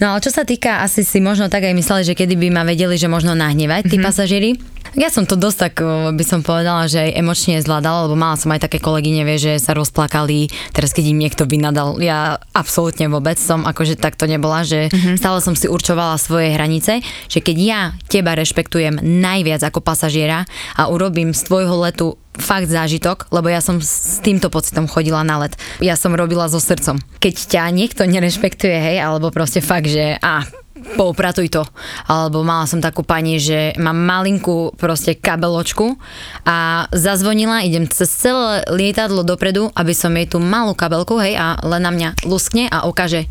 No ale čo sa týka, asi si možno tak aj mysleli, že kedy by ma vedeli, že možno nahnevať tí mm-hmm. pasažieri, ja som to dosť tak, by som povedala, že aj emočne zvládala, lebo mala som aj také kolegyne, vie, že sa rozplakali, teraz keď im niekto vynadal, ja absolútne vôbec som akože takto nebola, že mm-hmm. stále som si určovala svoje hranice, že keď ja teba rešpektujem najviac ako pasažiera a urobím z tvojho letu fakt zážitok, lebo ja som s týmto pocitom chodila na let. Ja som robila so srdcom. Keď ťa niekto nerešpektuje, hej, alebo proste fakt, že a poupratuj to. Alebo mala som takú pani, že mám malinkú proste kabeločku a zazvonila, idem cez celé lietadlo dopredu, aby som jej tú malú kabelku, hej, a len na mňa luskne a ukáže,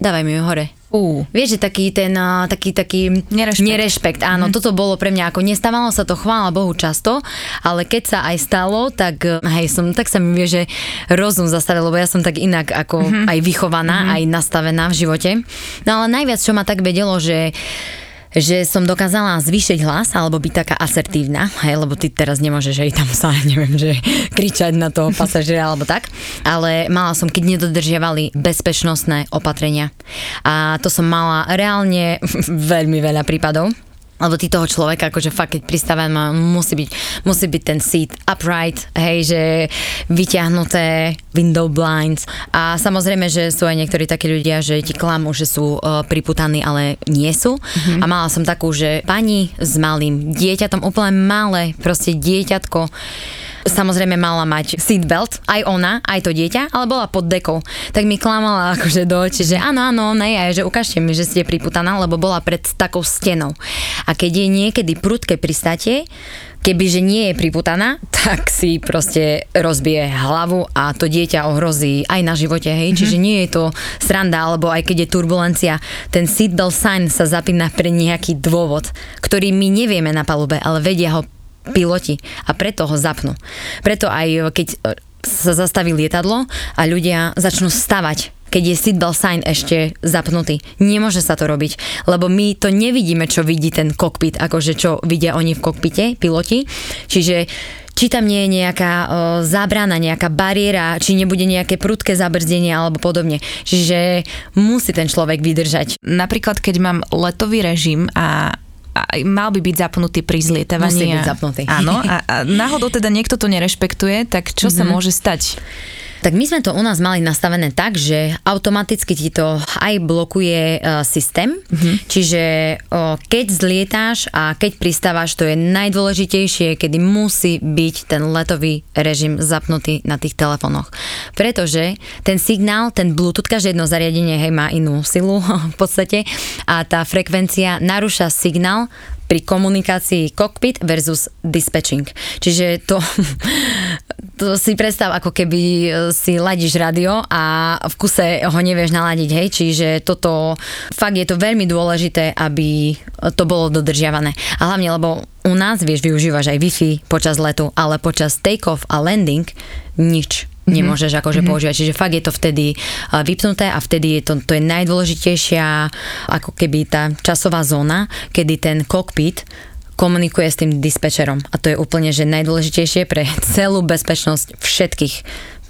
dávaj mi ju hore. Uh. Vieš, že taký ten, taký, taký Nerešpekt. nerešpekt. Áno, mm. toto bolo pre mňa ako nestávalo sa to chvála Bohu často, ale keď sa aj stalo, tak hej, som, tak sa mi vie, že rozum zastavil, lebo ja som tak inak ako mm-hmm. aj vychovaná, mm-hmm. aj nastavená v živote. No ale najviac, čo ma tak vedelo, že že som dokázala zvýšiť hlas alebo byť taká asertívna, hej, lebo ty teraz nemôžeš aj tam sa, neviem, že kričať na toho pasažiera alebo tak, ale mala som, keď nedodržiavali bezpečnostné opatrenia. A to som mala reálne veľmi veľa prípadov lebo ty toho človeka, akože fakt, keď pristávam, musí byť, musí byť ten seat upright, hej, že vyťahnuté window blinds a samozrejme, že sú aj niektorí takí ľudia, že ti klamú, že sú uh, priputaní, ale nie sú mm-hmm. a mala som takú, že pani s malým dieťatom, úplne malé, proste dieťatko, samozrejme mala mať seatbelt, aj ona, aj to dieťa, ale bola pod dekou. Tak mi klamala akože do očí, že áno, áno, ne, aj, že ukážte mi, že ste priputaná, lebo bola pred takou stenou. A keď je niekedy prudké pristátie, kebyže nie je priputaná, tak si proste rozbije hlavu a to dieťa ohrozí aj na živote, hej. Mm-hmm. Čiže nie je to sranda, alebo aj keď je turbulencia, ten seatbelt sign sa zapína pre nejaký dôvod, ktorý my nevieme na palube, ale vedia ho piloti a preto ho zapnú. Preto aj keď e, sa zastaví lietadlo a ľudia začnú stavať keď je seatbelt sign ešte zapnutý. Nemôže sa to robiť, lebo my to nevidíme, čo vidí ten kokpit, akože čo vidia oni v kokpite, piloti. Čiže či tam nie je nejaká o, zábrana, nejaká bariéra, či nebude nejaké prudké zabrzdenie alebo podobne. Čiže musí ten človek vydržať. Napríklad, keď mám letový režim a mal by byť zapnutý pri zlietavaní. Musí byť zapnutý. Áno, a, a náhodou teda niekto to nerešpektuje, tak čo mm-hmm. sa môže stať? Tak my sme to u nás mali nastavené tak, že automaticky ti to aj blokuje uh, systém, mm-hmm. čiže uh, keď zlietáš a keď pristávaš, to je najdôležitejšie, kedy musí byť ten letový režim zapnutý na tých telefónoch. Pretože ten signál, ten Bluetooth, každé jedno zariadenie hej, má inú silu v podstate a tá frekvencia narúša signál pri komunikácii cockpit versus dispatching. Čiže to, to si predstav, ako keby si ladíš radio a v kuse ho nevieš naladiť, hej, čiže toto, fakt je to veľmi dôležité, aby to bolo dodržiavané. A hlavne, lebo u nás, vieš, využívaš aj Wi-Fi počas letu, ale počas take-off a landing nič. Nemôžeš akože mm-hmm. používať. Čiže fakt je to vtedy vypnuté a vtedy je to, to je najdôležitejšia ako keby tá časová zóna, kedy ten kokpit komunikuje s tým dispečerom. A to je úplne že najdôležitejšie pre celú bezpečnosť všetkých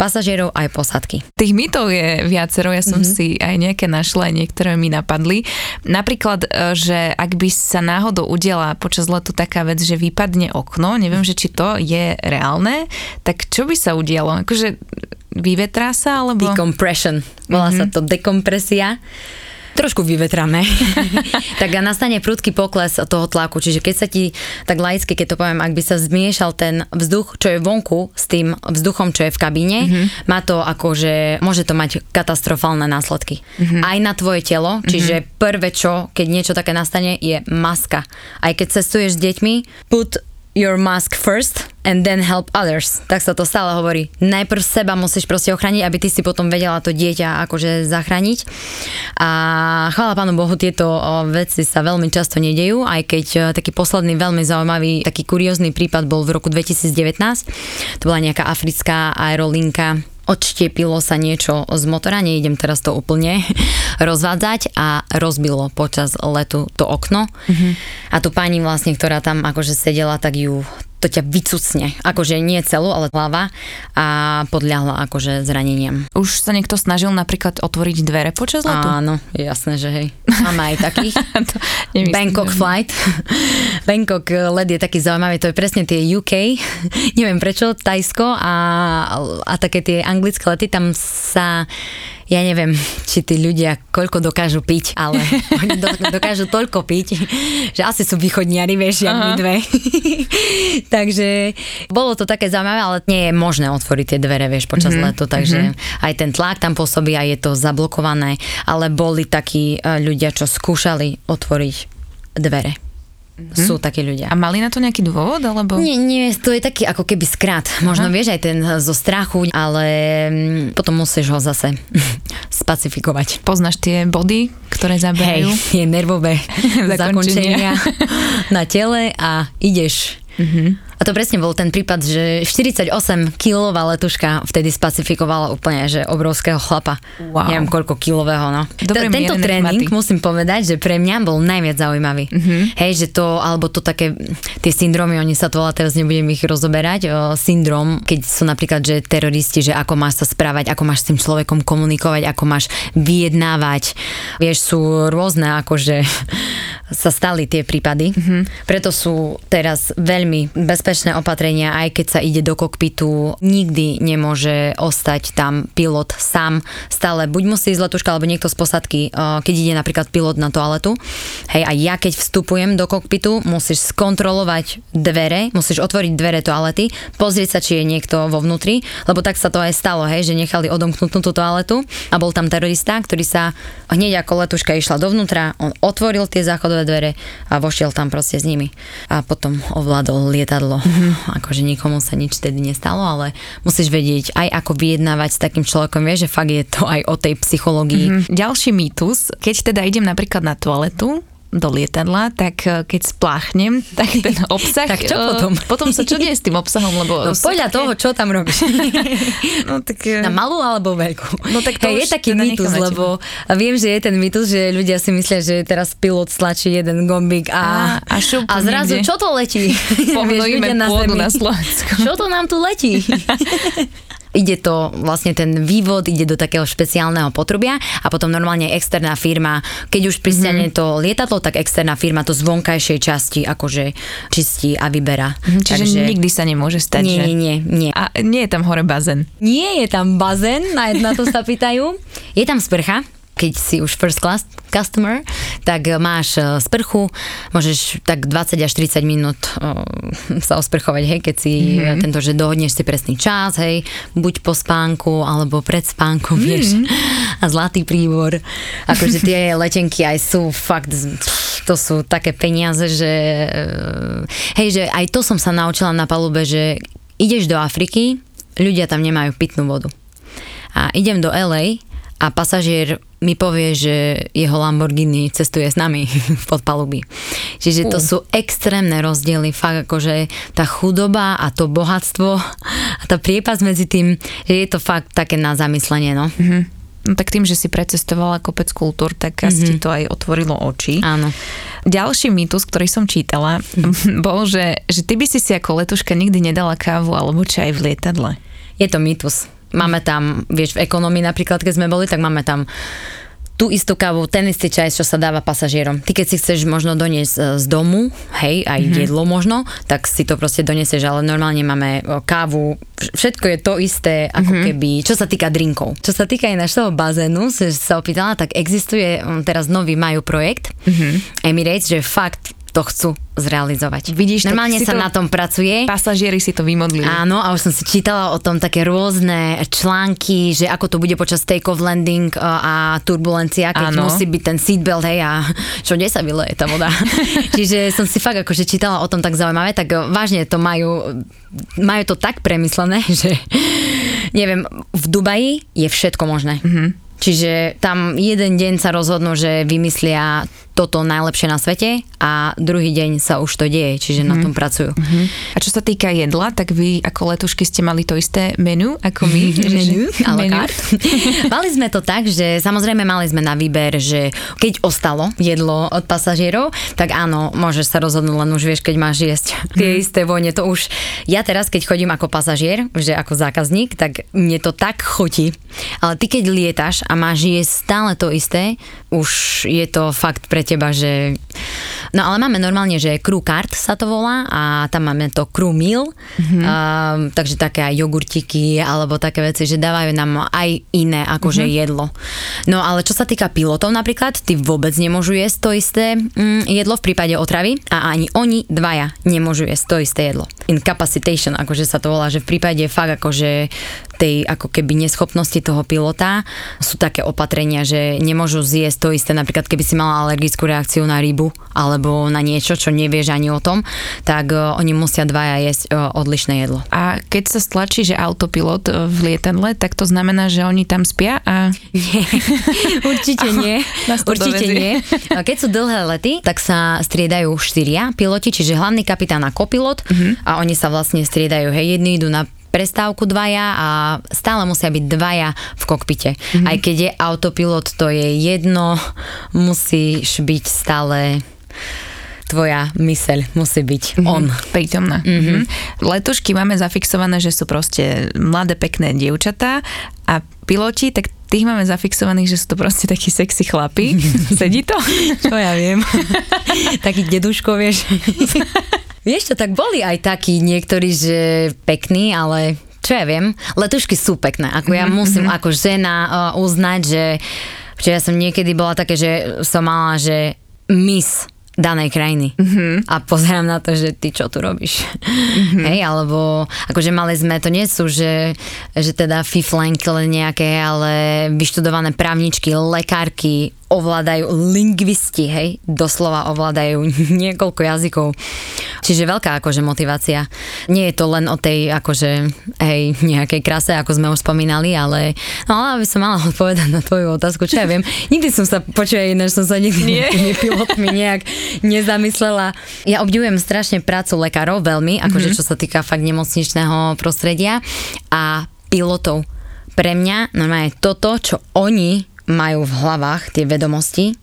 pasažierov aj posádky. Tých mýtov je viacero, ja som mm-hmm. si aj nejaké našla, aj niektoré mi napadli. Napríklad, e, že ak by sa náhodou udiela počas letu taká vec, že vypadne okno, neviem, že či to je reálne, tak čo by sa udialo? Akože vyvetrá sa, alebo... Decompression. Volá mm-hmm. sa to dekompresia trošku vyvetrané, tak nastane prudký pokles toho tlaku. Čiže keď sa ti, tak laicky, keď to poviem, ak by sa zmiešal ten vzduch, čo je vonku s tým vzduchom, čo je v kabíne, mm-hmm. má to akože, môže to mať katastrofálne následky. Mm-hmm. Aj na tvoje telo, čiže mm-hmm. prvé čo, keď niečo také nastane, je maska. Aj keď cestuješ s deťmi, put your mask first and then help others. Tak sa to stále hovorí. Najprv seba musíš proste ochrániť, aby ty si potom vedela to dieťa akože zachrániť. A chvála pánu Bohu, tieto veci sa veľmi často nedejú, aj keď e, taký posledný veľmi zaujímavý, taký kuriózny prípad bol v roku 2019. To bola nejaká africká aerolinka, odštiepilo sa niečo z motora, neidem teraz to úplne rozvádzať a rozbilo počas letu to okno. Mm-hmm. A tu pani vlastne, ktorá tam akože sedela, tak ju to ťa vycucne. Akože nie celú, ale hlava a podľahla akože zraneniam. Už sa niekto snažil napríklad otvoriť dvere počas letu? Áno, jasné, že hej. Máme aj takých. Bangkok flight. Bangkok let je taký zaujímavý, to je presne tie UK, neviem prečo, Tajsko a, a také tie anglické lety, tam sa ja neviem, či tí ľudia koľko dokážu piť, ale oni do, dokážu toľko piť, že asi sú východniari, vieš, jak my dve. takže bolo to také zaujímavé, ale nie je možné otvoriť tie dvere, vieš, počas mm-hmm. letu, takže mm-hmm. aj ten tlak tam pôsobí a je to zablokované, ale boli takí e, ľudia, čo skúšali otvoriť dvere. Mm-hmm. Sú takí ľudia. A mali na to nejaký dôvod? Alebo... Nie, nie, to je taký ako keby skrat. Možno Aha. vieš aj ten zo strachu, ale mm, potom musíš ho zase spacifikovať. Poznáš tie body, ktoré zaberajú? Hej, je nervové zakončenia na tele a ideš. Mm-hmm. A to presne bol ten prípad, že 48 kilová letuška vtedy spacifikovala úplne, že obrovského chlapa. Wow. Neviem koľko kilového, no. Dobre, tento tréning, maty. musím povedať, že pre mňa bol najviac zaujímavý. Mm-hmm. Hej, že to, alebo to také, tie syndromy, oni sa to volá, teraz nebudem ich rozoberať, o, syndrom, keď sú napríklad, že teroristi, že ako máš sa správať, ako máš s tým človekom komunikovať, ako máš vyjednávať. Vieš, sú rôzne, akože sa stali tie prípady. Mm-hmm. Preto sú teraz veľmi bezpečné bezpečné opatrenia, aj keď sa ide do kokpitu, nikdy nemôže ostať tam pilot sám. Stále buď musí ísť letuška, alebo niekto z posadky, eh, keď ide napríklad pilot na toaletu. Hej, a ja keď vstupujem do kokpitu, musíš skontrolovať dvere, musíš otvoriť dvere toalety, pozrieť sa, či je niekto vo vnútri, lebo tak sa to aj stalo, hej, že nechali odomknúť tú toaletu a bol tam terorista, ktorý sa hneď ako letuška išla dovnútra, on otvoril tie záchodové dvere a vošiel tam proste s nimi. A potom ovládol lietadlo Mm-hmm. Akože nikomu sa nič tedy nestalo, ale musíš vedieť aj ako vyjednávať s takým človekom, vieš, že fakt je to aj o tej psychológii. Mm-hmm. Ďalší mýtus, keď teda idem napríklad na toaletu, do lietadla, tak e, keď spláchnem, tak ten obsah... tak čo potom? E, potom sa čo deje s tým obsahom? Lebo no, podľa také... toho, čo tam robíš. no, tak... E, Na malú alebo veľkú? No tak to hey, je taký teda mýtus, lebo viem, že je ten mýtus, že ľudia si myslia, že teraz pilot stlačí jeden gombík a, a, a, a zrazu čo to letí? Pohnojíme pôdu na Slovensku. Čo to nám tu letí? Ide to vlastne ten vývod, ide do takého špeciálneho potrubia a potom normálne externá firma, keď už pristane mm-hmm. to lietadlo, tak externá firma to z vonkajšej časti akože čistí a vyberá. Mm-hmm, čiže Takže, nikdy sa nemôže stať, nie, že? Nie, nie, nie. A nie je tam hore bazén? Nie je tam bazén, na, na to sa pýtajú. Je tam sprcha, keď si už first class customer, tak máš e, sprchu, môžeš tak 20 až 30 minút uh, sa osprchovať, hej, keď si mm-hmm. tento, že dohodneš si presný čas, hej, buď po spánku, alebo pred spánkom, mm-hmm. vieš, a zlatý príbor. Akože tie letenky aj sú fakt, to sú také peniaze, že hej, že aj to som sa naučila na palube, že ideš do Afriky, ľudia tam nemajú pitnú vodu. A idem do LA a pasažier mi povie, že jeho Lamborghini cestuje s nami pod paluby. Čiže to sú extrémne rozdiely, fakt akože tá chudoba a to bohatstvo a tá priepas medzi tým, že je to fakt také na zamyslenie, no. Mm-hmm. No tak tým, že si precestovala kopec kultúr, tak mm-hmm. ti to aj otvorilo oči. Áno. Ďalší mýtus, ktorý som čítala, mm. bol, že, že ty by si si ako letuška nikdy nedala kávu alebo čaj v lietadle. Je to mýtus. Máme tam, vieš, v ekonomii napríklad, keď sme boli, tak máme tam tú istú kávu, ten istý čaj, čo sa dáva pasažierom. Ty keď si chceš možno doniesť e, z domu, hej, aj mm-hmm. jedlo možno, tak si to proste donesieš, ale normálne máme kávu, všetko je to isté, ako mm-hmm. keby, čo sa týka drinkov. Čo sa týka aj našeho bazénu, si sa opýtala, tak existuje, teraz nový majú projekt, mm-hmm. Emirates, že fakt to chcú zrealizovať. Vidíš, Normálne sa to, na tom pracuje. Pasažieri si to vymodlili. Áno, a už som si čítala o tom také rôzne články, že ako to bude počas take-off landing uh, a turbulencia, keď Áno. musí byť ten seatbelt, hej, a čo kde sa vyleje tá voda. Čiže som si fakt akože čítala o tom tak zaujímavé, tak uh, vážne to majú, majú to tak premyslené, že neviem, v Dubaji je všetko možné. Mm-hmm Čiže tam jeden deň sa rozhodnú, že vymyslia toto najlepšie na svete a druhý deň sa už to deje, čiže mm-hmm. na mhm. tom pracujú. Mm-hmm. A čo sa týka jedla, tak vy ako letušky ste mali to isté menu ako my? menu, menu. mali sme to tak, že samozrejme mali sme na výber, že keď ostalo jedlo od pasažierov, tak áno, môžeš sa rozhodnúť len už vieš, keď máš jesť tie mm. isté vojne. To už ja teraz, keď chodím ako pasažier, že ako zákazník, tak mne to tak chutí. Ale ty keď lietaš a máš jesť stále to isté, už je to fakt pre pre teba, že... No ale máme normálne, že crew card sa to volá a tam máme to crew meal, mm-hmm. a, takže také aj jogurtiky alebo také veci, že dávajú nám aj iné akože mm-hmm. jedlo. No ale čo sa týka pilotov napríklad, ty vôbec nemôžu jesť to isté mm, jedlo v prípade otravy a ani oni dvaja nemôžu jesť to isté jedlo. Incapacitation, akože sa to volá, že v prípade fakt akože tej ako keby neschopnosti toho pilota sú také opatrenia, že nemôžu zjesť to isté, napríklad keby si mala alergickú reakciu na rybu alebo na niečo, čo nevieš ani o tom, tak uh, oni musia dvaja jesť uh, odlišné jedlo. A keď sa stlačí, že autopilot v lietadle, tak to znamená, že oni tam spia a... Nie, určite nie. určite nie. Keď sú dlhé lety, tak sa striedajú štyria piloti, čiže hlavný kapitán a kopilot uh-huh. a oni sa vlastne striedajú. Hej, jedni idú na prestávku dvaja a stále musia byť dvaja v kokpite. Mm-hmm. Aj keď je autopilot, to je jedno, musíš byť stále tvoja myseľ musí byť mm-hmm. on. Prítomná. Mm-hmm. Letušky máme zafixované, že sú proste mladé, pekné dievčatá a piloti, tak tých máme zafixovaných, že sú to proste takí sexy chlapí. Sedí to? Čo ja viem. Taký deduško, vieš. Vieš čo, tak boli aj takí niektorí, že pekní, ale čo ja viem, letušky sú pekné. Ako ja mhm, musím mm-hmm. ako žena uh, uznať, že, že ja som niekedy bola také, že som mala, že miss danej krajiny. Mm-hmm. A pozerám na to, že ty čo tu robíš. Mm-hmm. Hej, alebo akože mali sme, to nie sú, že, že teda fiflenky nejaké, ale vyštudované právničky, lekárky, ovládajú lingvisti, hej, doslova ovládajú niekoľko jazykov. Čiže veľká akože motivácia. Nie je to len o tej akože, hej, nejakej krase, ako sme už spomínali, ale no ale aby som mala odpovedať na tvoju otázku, čo ja viem. Nikdy som sa, počuj, ináč som sa nikdy Nie. tými pilotmi nejak nezamyslela. Ja obdivujem strašne prácu lekárov veľmi, akože mm-hmm. čo sa týka fakt nemocničného prostredia a pilotov. Pre mňa normálne toto, čo oni majú v hlavách tie vedomosti,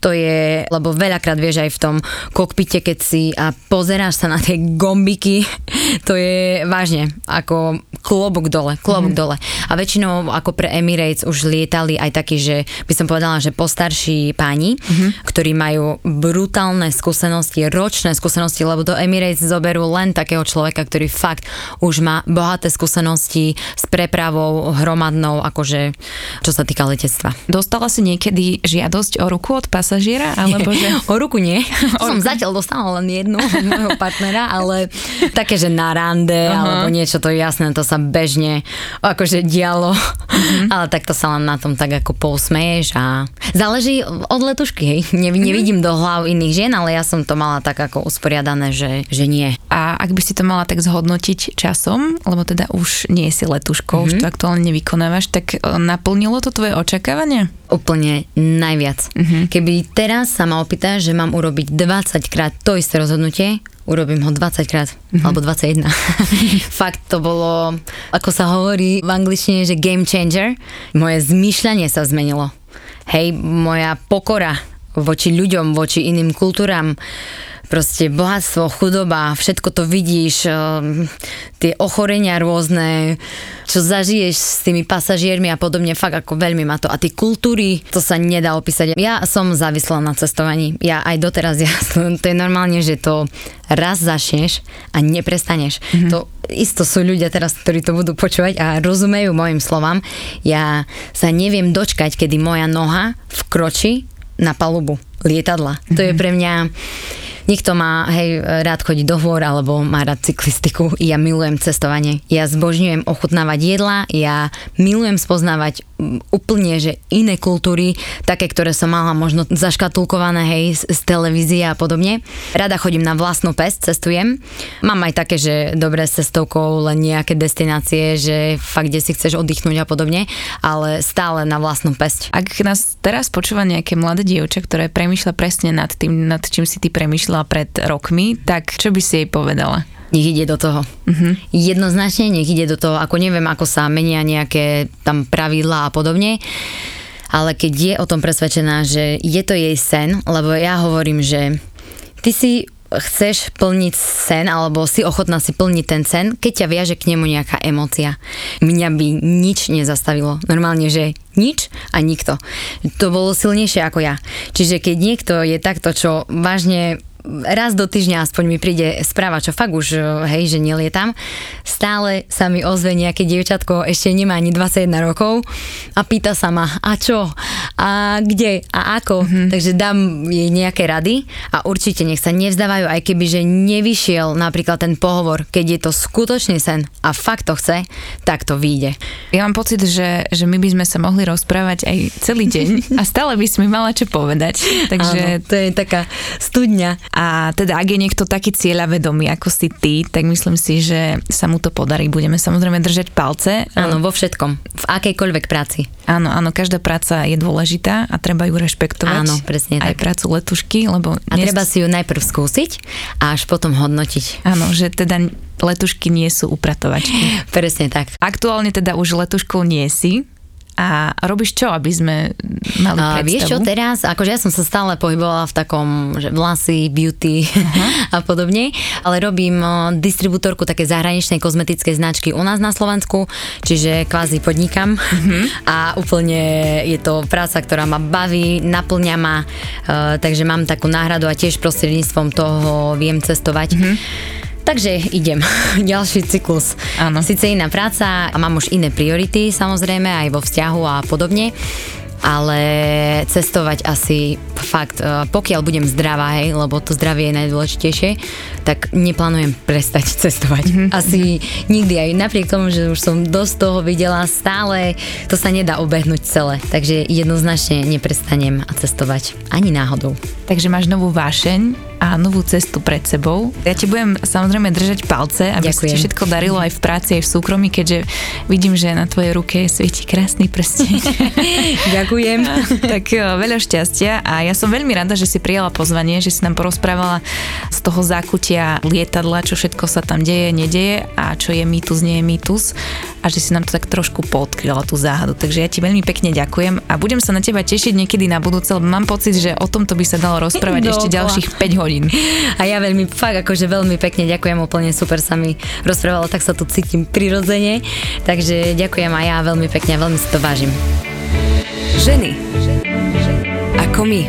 to je, lebo veľakrát vieš aj v tom kokpite, keď si a pozeráš sa na tie gombiky, to je vážne, ako klobok dole, klobok mm. dole. A väčšinou ako pre Emirates už lietali aj takí, že by som povedala, že postarší páni, mm-hmm. ktorí majú brutálne skúsenosti, ročné skúsenosti, lebo do Emirates zoberú len takého človeka, ktorý fakt už má bohaté skúsenosti s prepravou hromadnou, akože čo sa týka letectva. Dostala si niekedy žiadosť o ruku od pas pasažiera? Alebo že... O ruku nie. O som ruku. zatiaľ dostala len jednu od môjho partnera, ale také, že na rande uh-huh. alebo niečo, to je jasné, to sa bežne akože dialo. Uh-huh. Ale tak to sa len na tom tak ako pousmeješ a záleží od letušky, hej. Ne, uh-huh. Nevidím do hlav iných žien, ale ja som to mala tak ako usporiadané, že, že nie. A ak by si to mala tak zhodnotiť časom, lebo teda už nie si letuškou, uh-huh. už to aktuálne nevykonávaš, tak e, naplnilo to tvoje očakávanie? Úplne najviac. Uh-huh. Keby teraz sa ma opýta, že mám urobiť 20 krát to isté rozhodnutie, urobím ho 20 krát, mm-hmm. alebo 21. Fakt to bolo, ako sa hovorí v angličtine, že game changer. Moje zmýšľanie sa zmenilo. Hej, moja pokora voči ľuďom, voči iným kultúram, proste bohatstvo, chudoba, všetko to vidíš, ehm, tie ochorenia rôzne, čo zažiješ s tými pasažiermi a podobne, fakt ako veľmi ma to. A tie kultúry, to sa nedá opísať. Ja som závislá na cestovaní. Ja aj doteraz, ja, to je normálne, že to raz zašieš a neprestaneš. Mm-hmm. To isto sú ľudia teraz, ktorí to budú počúvať a rozumejú mojim slovám. Ja sa neviem dočkať, kedy moja noha vkročí na palubu lietadla. Mm-hmm. To je mhm. pre mňa Niekto má, hej, rád chodí do hôr alebo má rád cyklistiku. Ja milujem cestovanie. Ja zbožňujem ochutnávať jedla, ja milujem spoznávať mm, úplne, že iné kultúry, také, ktoré som mala možno zaškatulkované, hej, z, z televízie a podobne. Rada chodím na vlastnú pes, cestujem. Mám aj také, že dobré s cestovkou, len nejaké destinácie, že fakt, kde si chceš oddychnúť a podobne, ale stále na vlastnú pesť. Ak nás teraz počúva nejaké mladé dievča, ktoré premýšľa presne nad tým, nad čím si ty premýšľa mala pred rokmi, tak čo by si jej povedala? nech ide do toho. Uh-huh. Jednoznačne nech ide do toho, ako neviem, ako sa menia nejaké tam pravidlá a podobne, ale keď je o tom presvedčená, že je to jej sen, lebo ja hovorím, že ty si chceš plniť sen, alebo si ochotná si plniť ten sen, keď ťa viaže k nemu nejaká emócia. Mňa by nič nezastavilo. Normálne, že nič a nikto. To bolo silnejšie ako ja. Čiže keď niekto je takto, čo vážne raz do týždňa aspoň mi príde správa, čo fakt už, e, hej, že nelietam, stále sa mi ozve nejaké dievčatko, ešte nemá ani 21 rokov a pýta sa ma, a čo, a kde, a ako. Mm-hmm. Takže dám jej nejaké rady a určite nech sa nevzdávajú, aj keby, že nevyšiel napríklad ten pohovor, keď je to skutočný sen a fakt to chce, tak to vyjde. Ja mám pocit, že, že my by sme sa mohli rozprávať aj celý deň a stále by sme mala čo povedať. Takže Áno, to je taká studňa. A teda ak je niekto taký cieľavedomý ako si ty, tak myslím si, že sa mu to podarí. Budeme samozrejme držať palce. Áno, vo všetkom. V akejkoľvek práci. Áno, áno, každá práca je dôležitá a treba ju rešpektovať. Áno, presne Aj tak. prácu letušky, lebo... A treba si ju najprv skúsiť a až potom hodnotiť. Áno, že teda letušky nie sú upratovačky. Presne tak. Aktuálne teda už letuškou nie si, a robíš čo, aby sme mali A predstavu? vieš čo teraz? Akože ja som sa stále pohybovala v takom, že vlasy, beauty uh-huh. a podobne, ale robím distribútorku také zahraničnej kozmetickej značky u nás na Slovensku, čiže kvázi podnikam uh-huh. a úplne je to práca, ktorá ma baví, naplňa ma, uh, takže mám takú náhradu a tiež prostredníctvom toho viem cestovať. Uh-huh. Takže idem. Ďalší cyklus. Áno. Sice iná práca a mám už iné priority, samozrejme, aj vo vzťahu a podobne ale cestovať asi fakt, e, pokiaľ budem zdravá, hej, lebo to zdravie je najdôležitejšie, tak neplánujem prestať cestovať. Mm-hmm. Asi nikdy, aj napriek tomu, že už som dosť toho videla, stále to sa nedá obehnúť celé, takže jednoznačne neprestanem cestovať ani náhodou. Takže máš novú vášeň a novú cestu pred sebou. Ja ti budem samozrejme držať palce, aby sa ti všetko darilo aj v práci, aj v súkromí, keďže vidím, že na tvojej ruke svieti krásny prsteň. Ďakujem. tak veľa šťastia a ja som veľmi rada, že si prijala pozvanie, že si nám porozprávala z toho zákutia lietadla, čo všetko sa tam deje, nedeje a čo je mýtus, nie je mýtus a že si nám to tak trošku podkryla tú záhadu. Takže ja ti veľmi pekne ďakujem a budem sa na teba tešiť niekedy na budúce, lebo mám pocit, že o tomto by sa dalo rozprávať ešte ďalších 5 hodín hodín. A ja veľmi, fakt akože veľmi pekne ďakujem, úplne super sa mi rozprávalo, tak sa tu cítim prirodzene. Takže ďakujem aj ja veľmi pekne, veľmi si to vážim. Ženy. Ako my.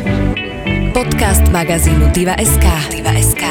Podcast magazínu Diva.sk. Diva.sk.